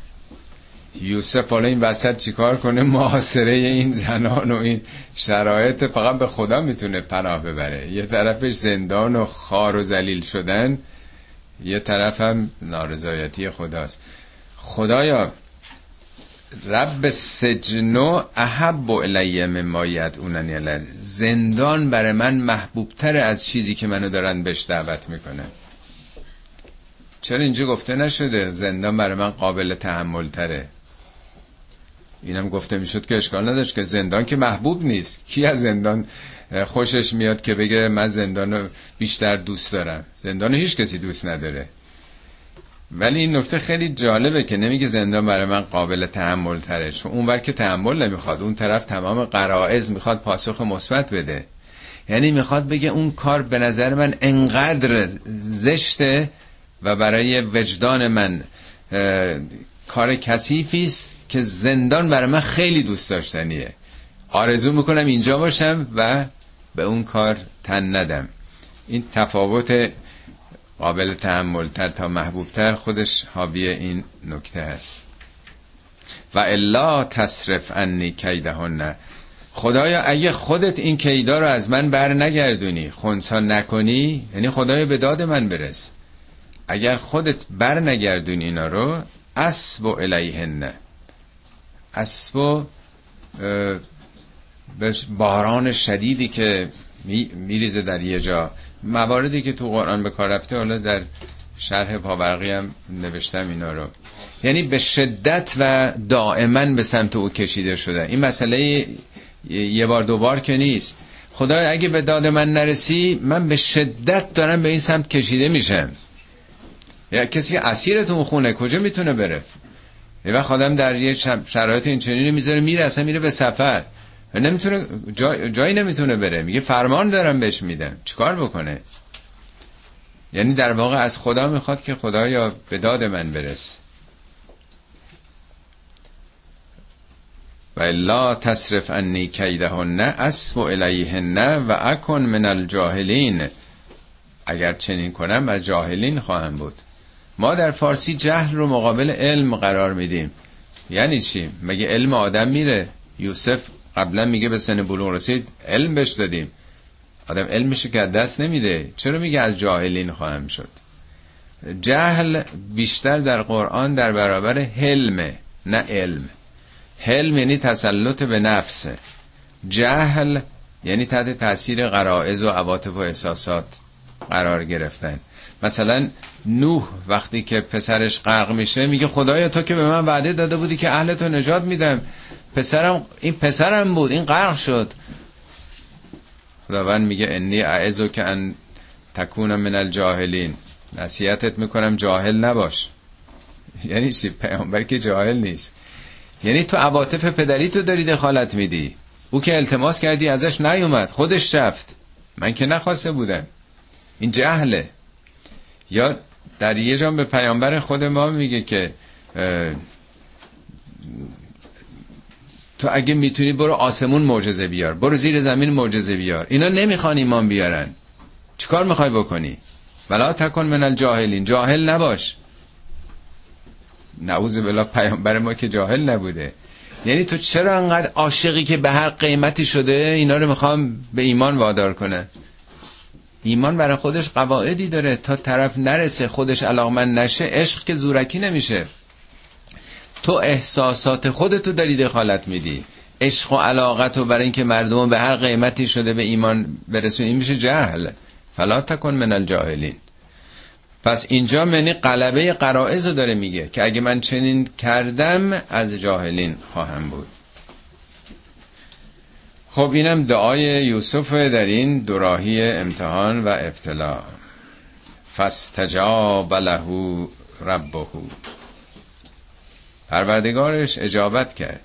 یوسف حالا این وسط چیکار کنه؟ محاصره این زنان و این شرایط فقط به خدا می‌تونه پناه ببره. یه طرفش زندان و خار و زلیل شدن یه طرف هم نارضایتی خداست. خدایا رب سجنو احب الی مما یدعوننی زندان برای من محبوبتر از چیزی که منو دارن بهش دعوت می‌کنه چرا اینجا گفته نشده؟ زندان برای من قابل تحمل تره اینم گفته می‌شد که اشکال نداشت که زندان که محبوب نیست. کی از زندان خوشش میاد که بگه من زندان رو بیشتر دوست دارم؟ زندان هیچ کسی دوست نداره. ولی این نکته خیلی جالبه که نمیگه زندان برای من قابل تحمل تره چون اون که تحمل نمی‌خواد اون طرف تمام قرائز می‌خواد پاسخ مثبت بده. یعنی می‌خواد بگه اون کار به نظر من انقدر زشته و برای وجدان من کار کثیفی است که زندان برای من خیلی دوست داشتنیه. آرزو می‌کنم اینجا باشم و به اون کار تن ندم. این تفاوت قابل تحمل تر تا محبوب تر خودش حاوی این نکته هست. و الا تصرف انی کیدهن. خدایا اگه خودت این کیدا رو از من بر نگردونی خونسا نکنی یعنی خدایا به داد من برس. اگر خودت بر نگردونی اینا رو اسب و الیهن اسب و باران شدیدی که میریزه در یه جا. مواردی که تو قرآن به کار رفته حالا در شرح پاورقی هم نوشتم اینا رو. یعنی به شدت و دائما به سمت او کشیده شده. این مسئله یه بار دو بار که نیست. خدا اگه به داد من نرسی من به شدت دارم به این سمت کشیده میشم. یا کسی که اسیرتون خونه کجا می‌تونه بره؟ یه وقت آدم در یه شرایط این چنینی می‌ذاره میره اصلا میره به سفر. نمی‌تونه جای جایی نمی‌تونه بره. میگه فرمان دارم بهش میدم. چیکار بکنه؟ یعنی در واقع از خدا می‌خواد که خدایا به داد من برس و الا تصرف انی کیدهن اسب الیهن و اکن من الجاهلین. اگر چنین کنم از جاهلین خواهم بود. ما در فارسی جهل رو مقابل علم قرار میدیم. یعنی چی؟ مگه علم آدم میره؟ یوسف قبلا میگه به سن بلوغ رسید علم بهش دادیم. آدم علمش که دست نمیده. چرا میگه از جاهلین خواهم شد؟ جهل بیشتر در قرآن در برابر حلمه نه علم. حلم یعنی تسلط به نفس. جهل یعنی تحت تاثیر قرائز و عواطف و احساسات قرار گرفتن. مثلا نوح وقتی که پسرش غرق میشه میگه خدایا تو که به من وعده داده بودی که اهلتو نجات میدم. پسرم این پسرم بود این غرق شد. خداوند میگه انی اعزو که ان تکون من الجاهلین. نصیحتت می‌کنم جاهل نباش. [laughs] یعنی چی؟ پیامبر که جاهل نیست. یعنی تو عواطف پدری تو داری دخالت میدی. او که التماس کردی ازش نیومد خودش رفت. من که نخواسته بودم. این جهله. یا در یه جام به پیامبر خود ما میگه که تو اگه می‌تونی برو آسمون معجزه بیار برو زیر زمین معجزه بیار. اینا نمی‌خوان ایمان بیارن. چیکار می‌خوای بکنی؟ ولا تکن من الجاهلین. جاهل نباش. نعوذ بالله پیامبر ما که جاهل نبوده. یعنی تو چرا انقدر عاشقی که به هر قیمتی شده اینا رو می‌خوام به ایمان وادار کنه؟ ایمان برای خودش قواعدی داره. تا طرف نرسه خودش علاقمند نشه عشق که زورکی نمیشه. تو احساسات خودتو داری دخالت میدی. عشق و علاقت و برای اینکه مردم به هر قیمتی شده به ایمان برسون این میشه جهل. فلا تکن من الجاهلین. پس اینجا منی قلبه قرائز رو داره میگه که اگه من چنین کردم از جاهلین خواهم بود. خب اینم دعای یوسف در این دوراهی امتحان و ابتلا. فستجاب له ربه. پروردگارش اجابت کرد.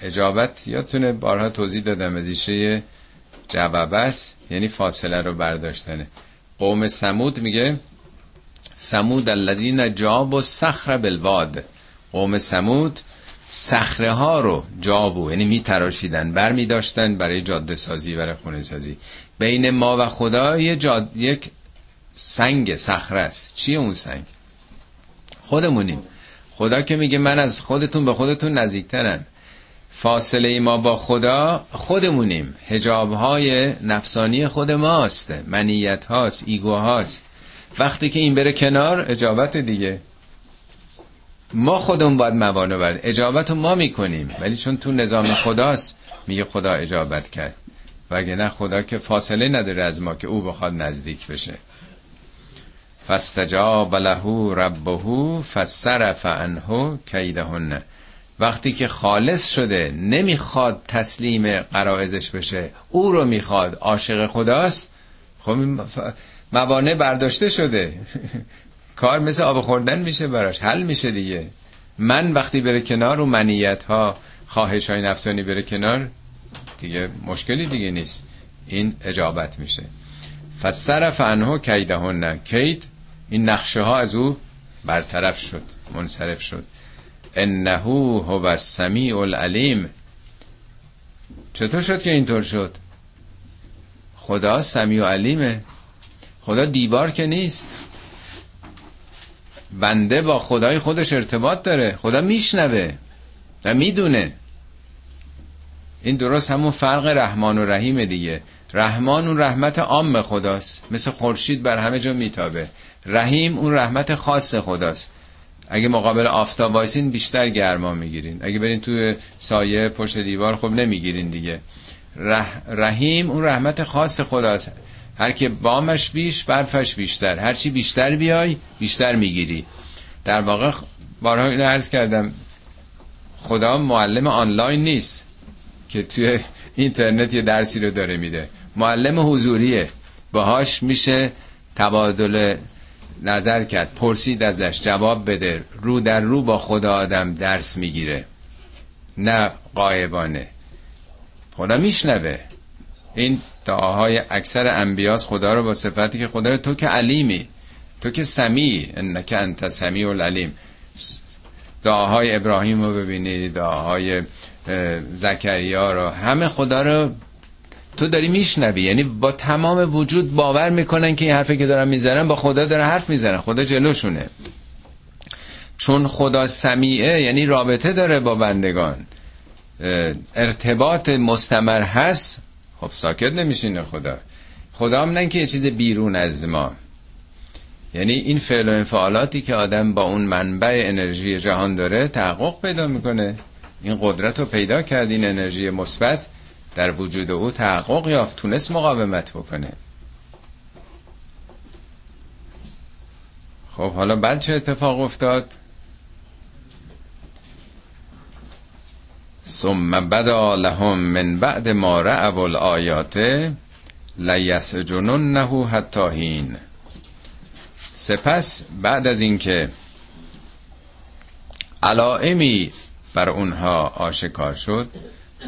اجابت یادتونه بارها توضیح دادم از ایشه جوابس یعنی فاصله رو برداشتنه. قوم سمود میگه سمود الذین جابوا صخر بالواد. قوم سمود صخره ها رو جابو یعنی میتراشیدن بر می داشتن برای جاده سازی برای خونه سازی. بین ما و خدا یه جاد... یک سنگ صخره است. چیه اون سنگ؟ خودمونیم. خدا که میگه من از خودتون به خودتون نزدیکترم. فاصله ما با خدا خودمونیم. هجاب های نفسانی خود ماست. منیت هاست ایگو هاست. وقتی که این بره کنار اجابت دیگه. ما خودمون باید موانع برد اجابت رو ما می‌کنیم. ولی چون تو نظام خداست میگه خدا اجابت کرد. وگه نه خدا که فاصله نداره از ما که او بخواد نزدیک بشه. فاستجاب له ربه فصرف عنه کیدهن. وقتی که خالص شده نمی‌خواد تسلیم قرائزش بشه. او رو می‌خواد. عاشق خداست. خب موانع برداشته شده. [laughs] کار مثل آب خوردن میشه براش. حل میشه دیگه. من وقتی بره کنار و منیت ها خواهش های نفسانی بره کنار دیگه مشکلی دیگه نیست. این اجابت میشه. فصرف عنه کیدهن. کید این نقشه ها از او برطرف شد منصرف شد. انه هو السمیع العلیم. چطور شد که اینطور شد؟ خدا سمیع و علیمه. خدا دیوار که نیست. بنده با خدای خودش ارتباط داره. خدا میشنوه و می‌دونه. این درست همون فرق رحمان و رحیم دیگه. رحمان اون رحمت عام خداست. مثل خورشید بر همه جا میتابه. رحیم اون رحمت خاص خداست. اگه مقابل آفتاب وایسین بیشتر گرما می‌گیرین. اگه برین توی سایه پشت دیوار خب نمی‌گیرین دیگه. رح... رحیم اون رحمت خاص خداست. هر که بامش بیش برفش بیشتر. هر چی بیشتر بیای بیشتر می‌گیری. در واقع بارها اینو عرض کردم. خدا معلم آنلاین نیست که توی [laughs] اینترنت یه درسی رو داره میده. معلم حضوریه. باهاش میشه تبادل نظر کرد. پرسید ازش جواب بده. رو در رو با خدا آدم درس می‌گیره. نه قایبانه خدا میشنوه. این دعاهای اکثر انبیاس خدا رو با صفتی که خدا تو که علیمی. تو که سمی انک انت سمی العلیم. دعاهای ابراهیم رو ببینید دعاهای زکریا رو. همه خدا رو تو داری میشنوی. یعنی با تمام وجود باور می‌کنن که این حرفی که دارن می‌زنن با خدا داره حرف می‌زنن. خدا جلوشونه. چون خدا سمیعه یعنی رابطه داره با بندگان. ارتباط مستمر هست. خب ساکت نمیشینه خدا. خدا هم نه که یه چیز بیرون از ما. یعنی این فعل و انفعالاتی که آدم با اون منبع انرژی جهان داره تحقق پیدا می‌کنه. این قدرت رو پیدا کرد این انرژی مثبت. در وجود او تحقق یافت تونست مقاومت بکنه. خب حالا بعد چه اتفاق افتاد؟ ثم بدا لهم من بعد ما رأوا الآیات لیسجننه حتی هین سپس بعد از اینکه علائمی بر اونها آشکار شد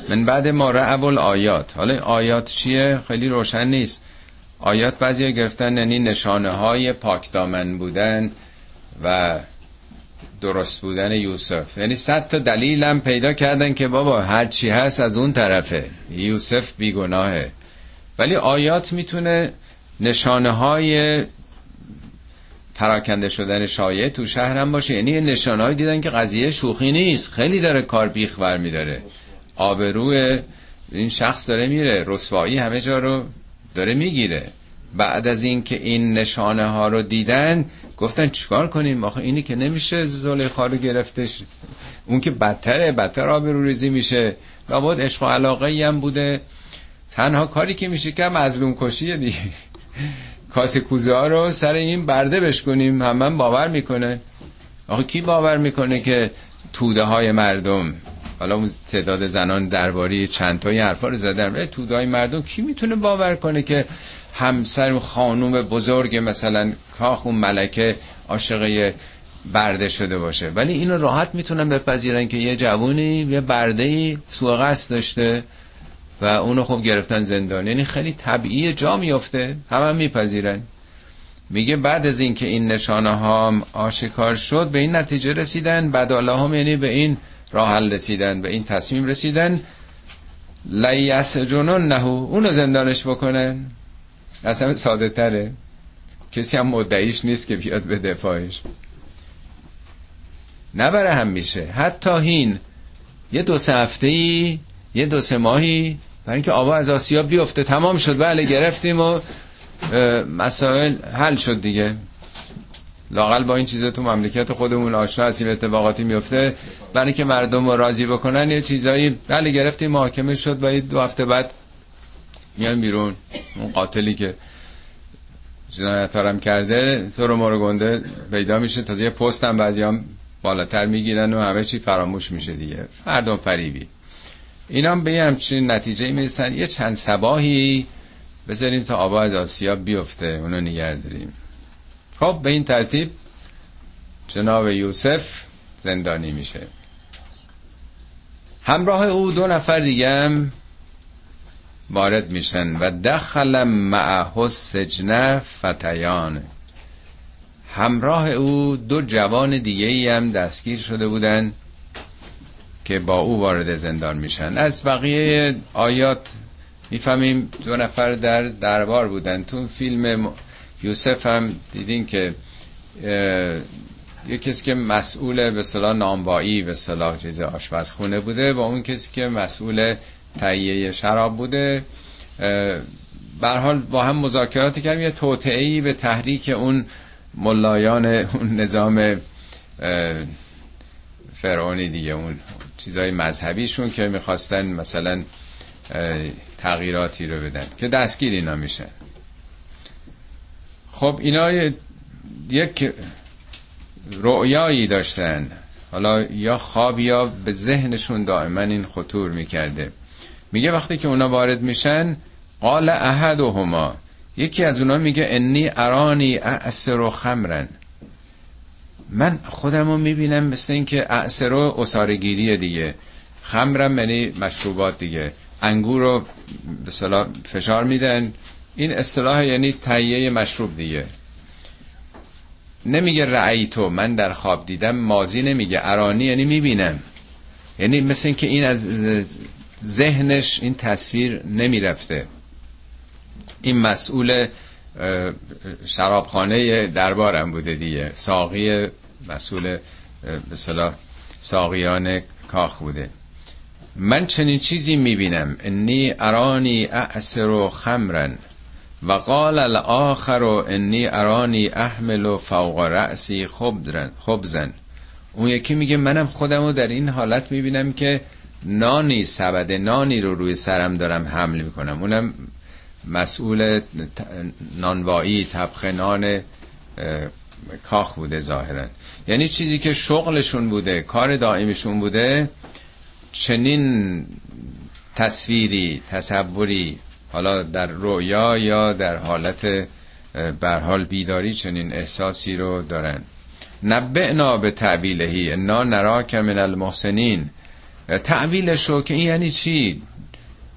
من بعد ما رعب آیات. حالا آیات چیه؟ خیلی روشن نیست. آیات بعضی گرفتن یعنی نشانه های پاکدامن بودن و درست بودن یوسف. یعنی صد تا دلیلم پیدا کردن که بابا هر چی هست از اون طرفه. یوسف بیگناهه. ولی آیات می‌تونه نشانه های پراکنده شدن شایع تو شهر هم باشه. یعنی نشانهایی دیدن که قضیه شوخی نیست. خیلی داره کار بیخ ور میداره. آبروی این شخص داره میره. رسوایی همه جا رو داره می‌گیره. بعد از این که این نشانه ها رو دیدن گفتن چیکار کنیم؟ آخه اینی که نمیشه زلیخا رو گرفتش. اون که بدتره بدتر آبرو ریزی میشه. لابد عشق و علاقه هم بوده. تنها کاری که میشه که مظلوم کشیه دیگه. کاسه کوزه ها رو سر این برده بشکنیم. هم من باور می‌کنه. آخه کی باور می‌کنه که توده های مردم حالا اون تعداد زنان درباری چند تایی حرفا رو زدن. توده های مردم کی می‌تونه باور کنه که همسر خانوم بزرگ مثلا کاخ اون ملکه عاشقه برده شده باشه؟ ولی اینو راحت می‌تونن بپذیرن که یه جوونی یه برده ای سوء قصد داشته و اونو خب گرفتن زندان. یعنی خیلی طبیعی جا میفته همه هم میپذیرن. میگه بعد از اینکه این نشانه ها آشکار شد به این نتیجه رسیدن بعد الله هم یعنی به این راه رسیدن به این تصمیم رسیدن لیس جنون نهو اونو زندانش بکنن. اصلا ساده تره کسی هم مدعیش نیست که بیاد به دفاعش. نبره هم میشه. حتی هین یه دو سه هفته ای یه دو سه ماهی برای اینکه آبا از آسیا بیفته. تمام شد. بله گرفتیم و مسائل حل شد دیگه. لاقل با این چیزا تو مملکت خودمون آشنا هستیم اتفاقاتی میفته. برای که مردم رو راضی بکنن یه چیزایی بله گرفتیم محاکمه شد و دو هفته بعد میان بیرون. اون قاتلی که جنایت هم کرده تو رو مرو گنده پیدا میشه. تازه یه پست هم بعضی هم بالاتر می‌گیرن و همه چی فراموش میشه دیگه. مردم فریبی. اینا به همچین نتیجه می‌رسن. یه چند سباهی بذاریم تا آبا از آسیا بیفته. اونو نگه داریم. خب به این ترتیب جناب یوسف زندانی میشه. همراه او دو نفر دیگه هم وارد میشن و دخل معه سجنه فتیان. همراه او دو جوان دیگه ای هم دستگیر شده بودن که با او وارد زندان میشن. از بقیه آیات می‌فهمیم دو نفر در دربار بودن. تو فیلم یوسف هم دیدین که یه کسی که مسئول به صلاح نامبایی به صلاح چیز آشپزخونه بوده و اون کسی که مسئول تهیه شراب بوده حال با هم مذاکراتی کردیم. یه توطعه‌ای به تحریک اون ملایان اون نظام فرعونی دیگه اون چیزای مذهبیشون که می‌خواستن مثلا تغییراتی رو بدن که دستگیر اینا میشن خب اینا یک رؤیایی داشتن. حالا یا خواب یا به ذهنشون دائما این خطور می‌کرده. میگه وقتی که اونا وارد میشن قال احدهما. یکی از اونا میگه انی ارانی اعسر خمرن. من خودم رو می‌بینم مثل اینکه اعسر و اصارگیری دیگه. خمرم یعنی مشروبات دیگه. انگور رو به فشار میدن. این اصطلاح یعنی تهیه مشروب دیگه. نمیگه رأی تو من در خواب دیدم مازی نمیگه ارانی یعنی می‌بینم. یعنی مثل اینکه این از ذهنش این تصویر نمی‌رفته. این مسئول شرابخانه دربارم بوده دیگه. ساقی مسئول صلاح ساقیان کاخ بوده. من چنین چیزی می‌بینم. انی ارانی اعسر خمرن. و قال الاخر انی ارانی احمل فوق رأسی خبزن اون یکی میگه منم خودمو در این حالت می‌بینم که نانی سبد نانی رو روی سرم دارم حمل می‌کنم. اونم مسئول نانوایی طبخ نان کاخ بوده ظاهرا. یعنی چیزی که شغلشون بوده کار دائمیشون بوده چنین تصویری تصوری حالا در رویا یا در حالت برحال بیداری چنین احساسی رو دارن. نبعنا به تعبیلهی انا نراک من المحسنین. تعبیلش رو که این یعنی چی؟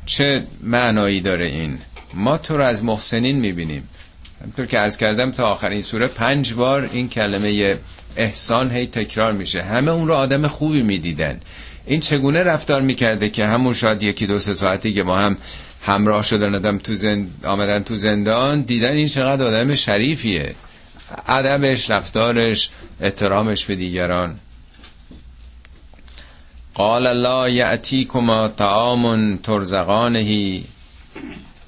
چه معنایی داره این؟ ما تو رو از محسنین می‌بینیم. همطور که از کردم تا آخرین سوره پنج بار این کلمه احسان هی تکرار میشه. همه اون رو آدم خوبی می‌دیدن. این چگونه رفتار می‌کرده که همون شاید یکی دو سه ساعتی که ما هم همراه شدن آدم تو زند... آمدن تو زندان دیدن این چقدر آدم شریفیه. ادبش رفتارش احترامش به دیگران. قال لا یعتیکما طعام ترزقانهی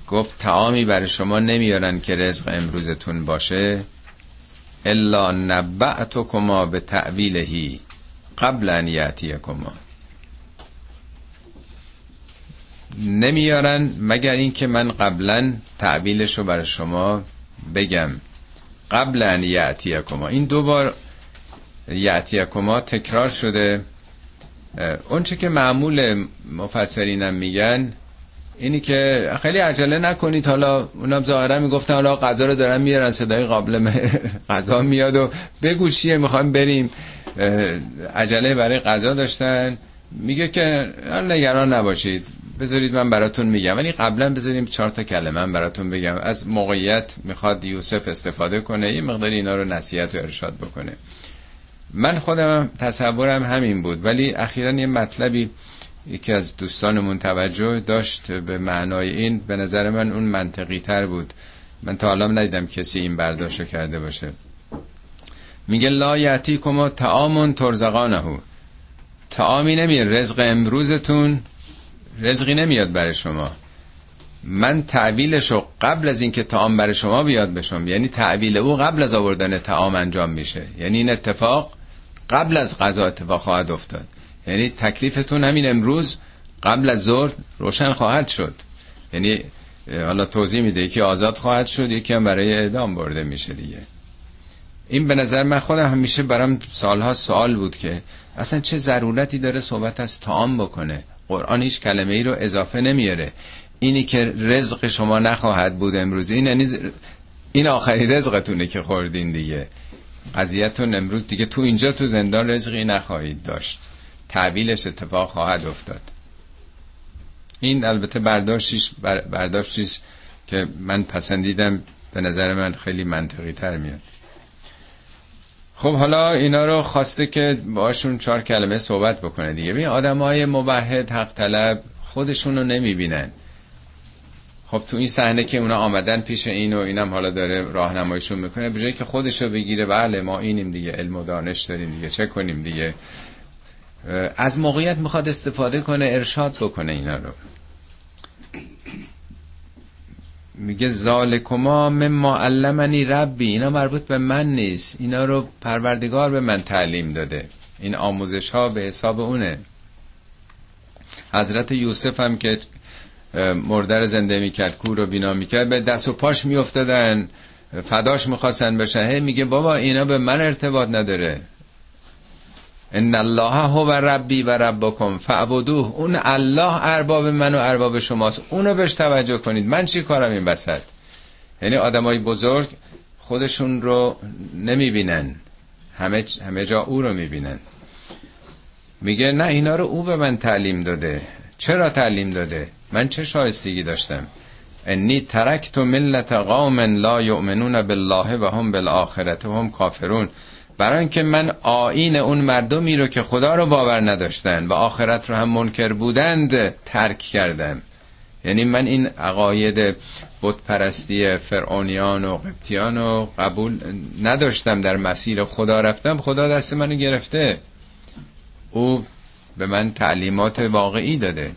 گفت تعامی برای شما نمیارن که رزق امروزتون باشه. الا نبعتکما به تعویلهی قبل ان یعتیکما نمیارن مگر اینکه من قبلا تعویلش رو برای شما بگم. قبل ان یعتیکما. این دو بار یعتیکما تکرار شده. اونچه که معمول مفسرینم میگن اینی که خیلی عجله نکنید. حالا اونم ظاهرا می‌گفتن حالا غذا رو دارن میارن صدای قابل [laughs] غذا میاد و بگو چیه می‌خوایم بریم. عجله برای غذا داشتن. میگه که نگران نباشید. بذارید من براتون میگم. ولی قبلا بذاریم چهار تا کلمه. من براتون بگم. از موقعیت می‌خواد یوسف استفاده کنه یه مقدار اینا رو نصیحت و ارشاد بکنه. من خودم تصورم همین بود. ولی اخیرا یه مطلبی یکی از دوستانمون توجه داشت به معنای این. به نظر من اون منطقی تر بود. من تا حالا ندیدم کسی این برداشت کرده باشه. میگه لا یعتی کما تعامون ترزقانه. تعامی نمیاد رزق امروزتون رزقی نمیاد برای شما. من تعویلشو قبل از اینکه تعام برای شما بیاد بشم یعنی تعویل او قبل از آوردن تعام انجام میشه. یعنی این اتفاق قبل از غذا اتفاق خواهد افتاد. یعنی تکلیفتون همین امروز قبل از ظهر روشن خواهد شد. یعنی حالا توضیح میده. یکی آزاد خواهد شد یکی هم برای اعدام برده میشه دیگه. این به نظر من خودم همیشه برام سالها سوال بود که اصلا چه ضرورتی داره صحبت از تعام بکنه؟ قرآن هیچ کلمه ای رو اضافه نمیاره اینی که رزق شما نخواهد بود امروز این یعنی این آخری رزقتونه که خوردین دیگه. قضیتون امروز دیگه تو اینجا تو زندان رزقی نخواهید داشت. تعویلش اتفاق خواهد افتاد. این البته برداشتیش برداشتیش که من پسندیدم به نظر من خیلی منطقی تر میاد. خب حالا اینا رو خواسته که باشون چهار کلمه صحبت بکنه دیگه. ببین آدم های مبهد حق طلب خودشون رو نمی‌بینن. خب تو این صحنه که اونا آمدن پیش این و اینم حالا داره راهنماییشون می‌کنه به که خودشو بگیره بله ما اینیم دیگه علم و دانش داریم دیگه چه کنیم دیگه؟ از موقعیت می‌خواد استفاده کنه ارشاد بکنه اینا رو. میگه ذالکما مما علمنی ربی اینا مربوط به من نیست. اینا رو پروردگار به من تعلیم داده. این آموزش ها به حساب اونه. حضرت یوسف هم که مردر زنده می‌کرد کور رو بینا می‌کرد به دست و پاش میافتادن. فداش می‌خواستن بشن هی میگه بابا اینا به من ارتباط نداره. ان الله هو ربی و ربکم فعبدوه. اون الله ارباب من و ارباب شماست. اونو بهش توجه کنید. من چی کارم این بسد یعنی آدمای بزرگ خودشون رو نمی‌بینن. همه, همه جا او رو می‌بینن. میگه نه اینا رو او به من تعلیم داده. چرا تعلیم داده؟ من چه شایستگی داشتم؟ انی ترکت ملت قوم لا یؤمنون بالله و هم بالآخرت هم کافرون. برای اینکه من آین اون مردمی رو که خدا رو باور نداشتن و آخرت رو هم منکر بودند ترک کردم. یعنی من این عقاید بت پرستی فرعونیان و قبطیان رو قبول نداشتم در مسیر خدا رفتم. خدا دست منو گرفته. او به من تعلیمات واقعی داده.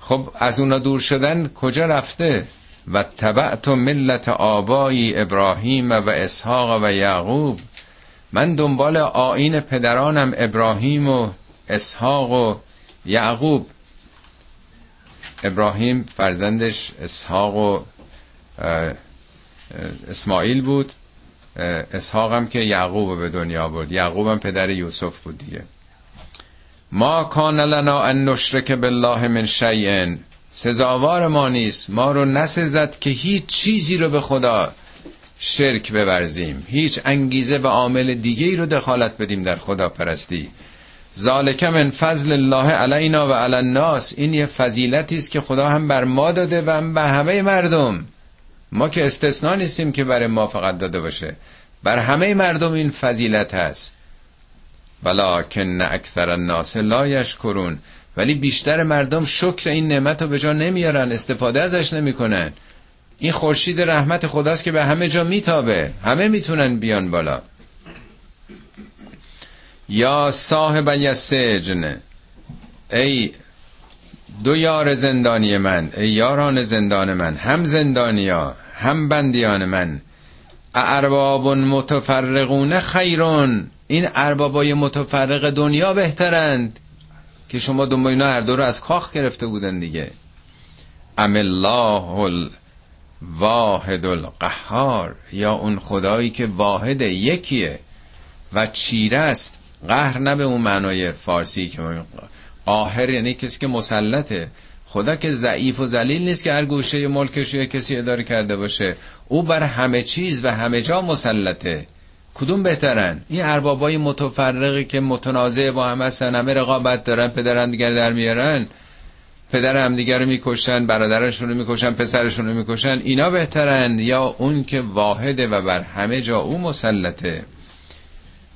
خب از اونا دور شدن کجا رفته؟ و تبعت ملت آبایی ابراهیم و اسحاق و یعقوب. من دنبال آین پدرانم ابراهیم و اسحاق و یعقوب. ابراهیم فرزندش اسحاق و اسماعیل بود. اسحاق هم که یعقوب به دنیا برد. یعقوب هم پدر یوسف بود دیگه. ما کان لنا ان نشرک بالله من شیئن سزاوار ما نیست. ما رو نسزد که هیچ چیزی رو به خدا شرک بورزیم. هیچ انگیزه و عامل دیگه ای رو دخالت بدیم در خدا پرستی ذالک من فضل الله علینا و علی الناس. این یه فضیلتی است که خدا هم بر ما داده و هم به همه مردم. ما که استثنا نیستیم که برای ما فقط داده باشه. بر همه مردم این فضیلت هست. ولکن اکثر الناس لا یشکرون. ولی بیشتر مردم شکر این نعمت رو به جا نمیارن استفاده ازش نمی‌کنن. این خورشید رحمت خداست که به همه جا میتابه. همه می‌تونن بیان بالا. یا صاحب یسجن ای دو یار زندانی من ای یاران زندان من هم زندانیا هم بندیان من. ارباب متفرقون خیرون. این اربابای متفرق دنیا بهترند که شما دنبال اینا هر دو رو از کاخ گرفته بودن دیگه. ام الله الواحد القهار یا اون خدایی که واحد یکیه و چیره است. قهر نه به اون معنای فارسی که قاهر یعنی کسی که مسلطه. خدا که ضعیف و ذلیل نیست که هر گوشه ملکش یه کسی اداره کرده باشه. او بر همه چیز و همه جا مسلطه. کدوم بهترن؟ این اربابای متفرقی که متنازع با هم هستن همه رقابت دارن پدر هم دیگر در میارن. پدر هم دیگر رو می‌کشن برادرشون رو می‌کشن پسرشون رو می‌کشن اینا بهترن. یا اون که واحده و بر همه جا او مسلطه.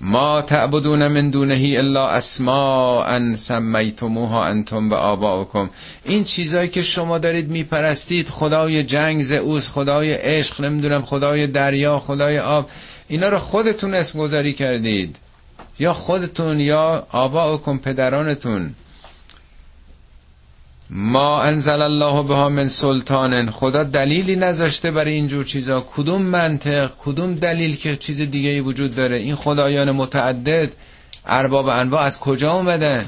ما تعبدون من دونه الا اسماء سمیتموها انتم و آباؤکم. این چیزایی که شما دارید میپرستید خدای جنگ زئوس خدای عشق نمی‌دونم خدای دریا خدای آب اینا رو خودتون اسم گذاری کردید. یا خودتون یا آباؤکم پدرانتون. ما انزل الله بها من سلطان خدا دلیلی نذاشته برای اینجور چیزا. کدوم منطق کدوم دلیل که چیز دیگه ای وجود داره؟ این خدایان متعدد ارباب انواع از کجا اومدن؟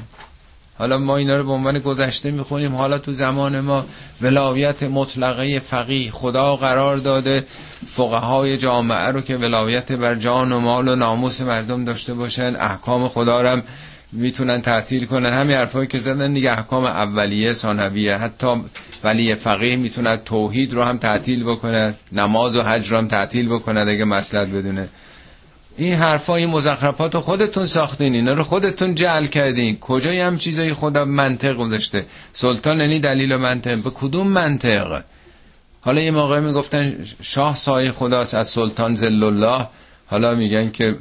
حالا ما اینا رو به عنوان گذشته می‌خونیم. حالا تو زمان ما ولایت مطلقه فقیه خدا قرار داده. فقهای جامعه رو که ولایت بر جان و مال و ناموس مردم داشته باشن. احکام خدا رو می‌تونن تعطیل کنن. همین حرفایی که زدن دیگه احکام اولیه ثانویه حتی ولی فقیه می‌تونه توحید رو هم تعطیل بکنه نماز و حج رو هم تعطیل بکنه اگه مسئلت بدونه. این حرفا این مزخرفات رو خودتون ساختین اینا رو خودتون جعل کردین. کجای هم چیزایی خدا منطق گذاشته؟ سلطان یعنی دلیل و منطق. به کدوم منطق؟ حالا یه موقع می‌گفتن شاه سایه خداست از سلطان زل الله حالا میگن که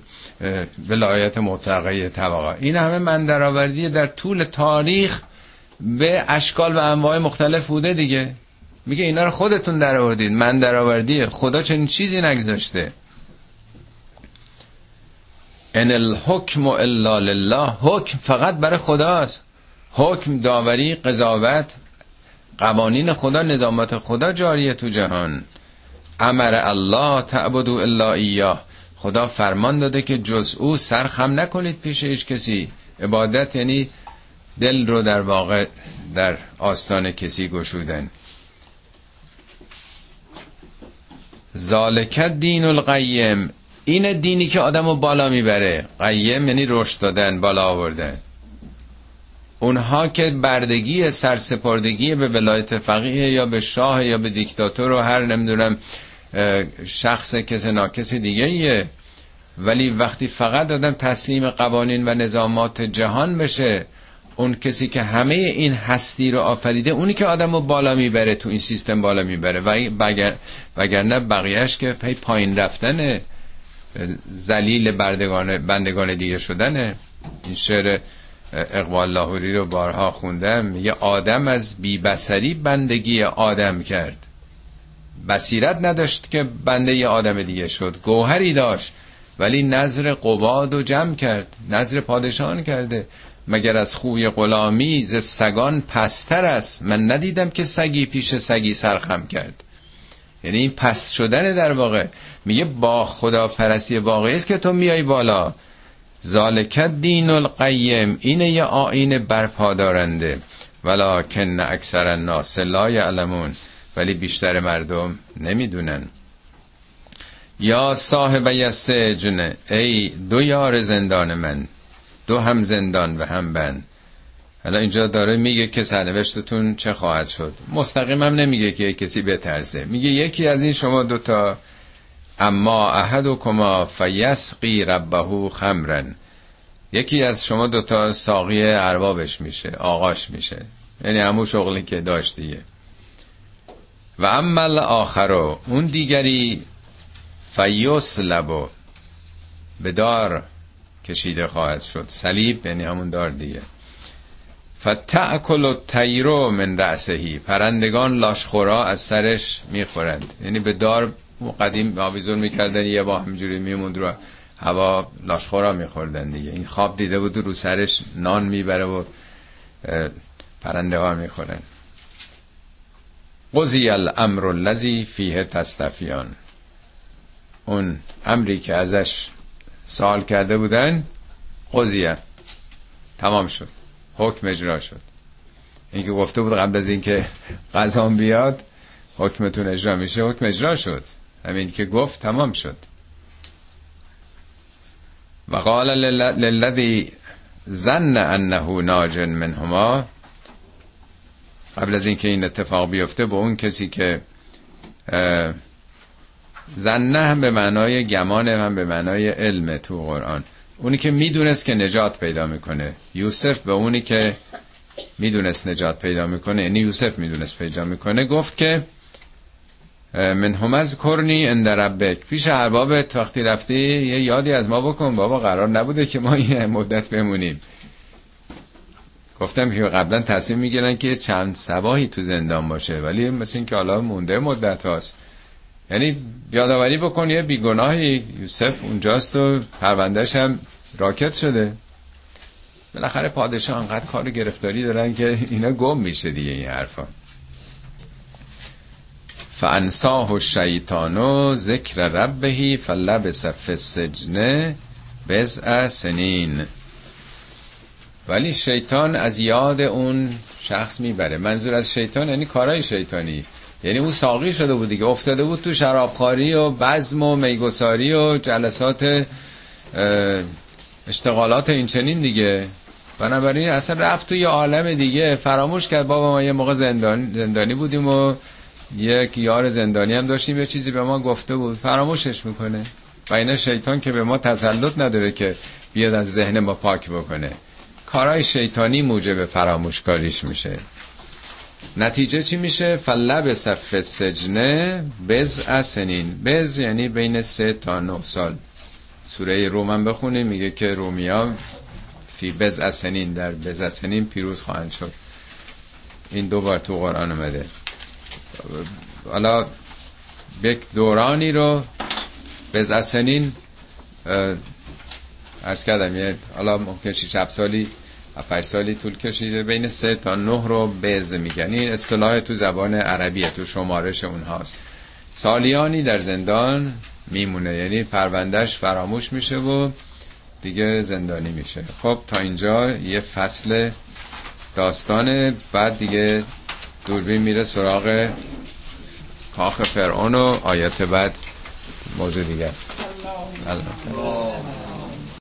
ولایت مطلقه طبقه. این همه من درآوردی در طول تاریخ به اشکال و انواع مختلف بوده دیگه. میگه اینا رو خودتون درآوردید. من درآوردی خدا چنین چیزی نگذاشته. ان الحکم الا لله. حکم فقط برای خداست. حکم داوری قضاوت قوانین خدا نظامات خدا جاریه تو جهان. امر الله تعبدو الا ایاه. خدا فرمان داده که جز او سرخم نکنید پیش هیچ کسی. عبادت یعنی دل رو در واقع در آستان کسی گشودن. ذالکت دین القیم. این دینی که آدم رو بالا می‌بره. قیم یعنی رشد دادن بالا آوردن. اونها که بردگی سرسپردگی به ولایت فقیه یا به شاه یا به دیکتاتور و هر نمی‌دونم شخص کس ناکس دیگه ایه ولی وقتی فقط آدم تسلیم قوانین و نظامات جهان بشه اون کسی که همه این هستی رو آفریده اونی که آدم رو بالا می‌بره تو این سیستم بالا می‌بره. و وگرنه بقیهش که پی پایین رفتن زلیل بردگان بندگان دیگه شدنه. این شعر اقبال لاهوری رو بارها خوندم. یه آدم از بیبسری بندگی آدم کرد. بصیرت نداشت که بنده یه آدم دیگه شد. گوهری داشت ولی نظر قباد و جمع کرد نظر پادشان کرده. مگر از خوی غلامی ز سگان پستر است؟ من ندیدم که سگی پیش سگی سرخم کرد. یعنی این پست شدن در واقع. میگه با خدا پرستی واقعی است که تو میای بالا. ذالکت دین القیم اینه یه آین برپادارنده. ولکن اکثر الناس لا یعلمون. ولی بیشتر مردم نمی‌دونن. یا صاحب سجن ای دو یار زندان من دو هم زندان و هم بند حالا اینجا داره میگه که سرنوشتتون چه خواهد شد. مستقیم هم نمیگه که کسی بترسه. میگه یکی از این شما دوتا اما احد و کما فیسقی ربهو خمرن. یکی از شما دوتا ساقی اربابش میشه آقاش میشه. یعنی همون شغلی که داشت دیگه. و عمل آخرو اون دیگری فیوس لبو به دار کشیده خواهد شد. صلیب یعنی همون دار دیگه. فتعکل و تیرو من رأسهی. پرندگان لاشخورا از سرش می‌خورند. یعنی به دار قدیم آویزون می‌کردن یه با همجوری میموند رو هوا لاشخورا میخوردن دیگه. این خواب دیده بود رو سرش نان می‌بره و پرنده ها می‌خورن. قضی الامر الذی فیه تستفیان. اون امری که ازش سوال کرده بودن قضیه. تمام شد. حکم اجرا شد. اینکه گفته بود قبل از اینکه قضا بیاد حکمتون اجرا میشه حکم اجرا شد. همین که گفت تمام شد. و قال للذی زن انه ناج منهما قبل از اینکه این اتفاق بیفته به اون کسی که زنه هم به معنای گمان هم به معنای علم تو قرآن. اونی که می‌دونست که نجات پیدا می‌کنه. یوسف به اونی که می‌دونست نجات پیدا می‌کنه یعنی یوسف می‌دونست پیدا می‌کنه گفت که من همز کرنی اند ربک. پیش اربابت وقتی رفتی یه یادی از ما بکن. بابا قرار نبوده که ما این مدت بمونیم. گفتم که قبلا تصمیم می‌گیرن که چند سباهی تو زندان باشه ولی مثل این که حالا مونده مدت هاست. یعنی یادآوری بکن یه بیگناهی. یوسف اونجاست و پروندهش هم راکت شده. بالاخره پادشاه انقدر کار گرفتاری دارن که اینا گم میشه دیگه این حرفا. فانساه الشیطان ذکر ربهی فلبس فی السجن بزع سنین. ولی شیطان از یاد اون شخص می‌بره. منظور از شیطان یعنی کارای شیطانی. یعنی اون ساقی شده بود دیگه. افتاده بود تو شرابخاری و بزم و میگساری و جلسات اشتغالات این چنین دیگه. بنابراین اصلا رفت تو یه عالم دیگه. فراموش کرد بابا ما یه موقع زندان زندانی بودیم و یک یار زندانی هم داشتیم. یه چیزی به ما گفته بود. فراموشش می‌کنه. و اینه شیطان که به ما تسلط نداره که بیاد از ذهن ما پاک بکنه. کارهای شیطانی موجب فراموشکاریش میشه. نتیجه چی میشه؟ فلب صف سجنه بز سنین. بز یعنی بین سه تا نه سال. سوره رومن بخونیم میگه که رومیا فی بز سنین. در بز سنین پیروز خواهند شد. این دو بار تو قرآن اومده. حالا یک دورانی رو بز سنین ارز کردم یه حالا ممکن شیش سالی 7 سالی طول کشیده. بین سه تا نه رو بز میگن این اصطلاح تو زبان عربیه تو شمارش اونهاست. سالیانی در زندان میمونه. یعنی پروندهش فراموش میشه و دیگه زندانی میشه. خب تا اینجا یه فصل داستانه. بعد دیگه دوربین میره سراغ کاخ فرعون و آیات بعد موضوع دیگه است.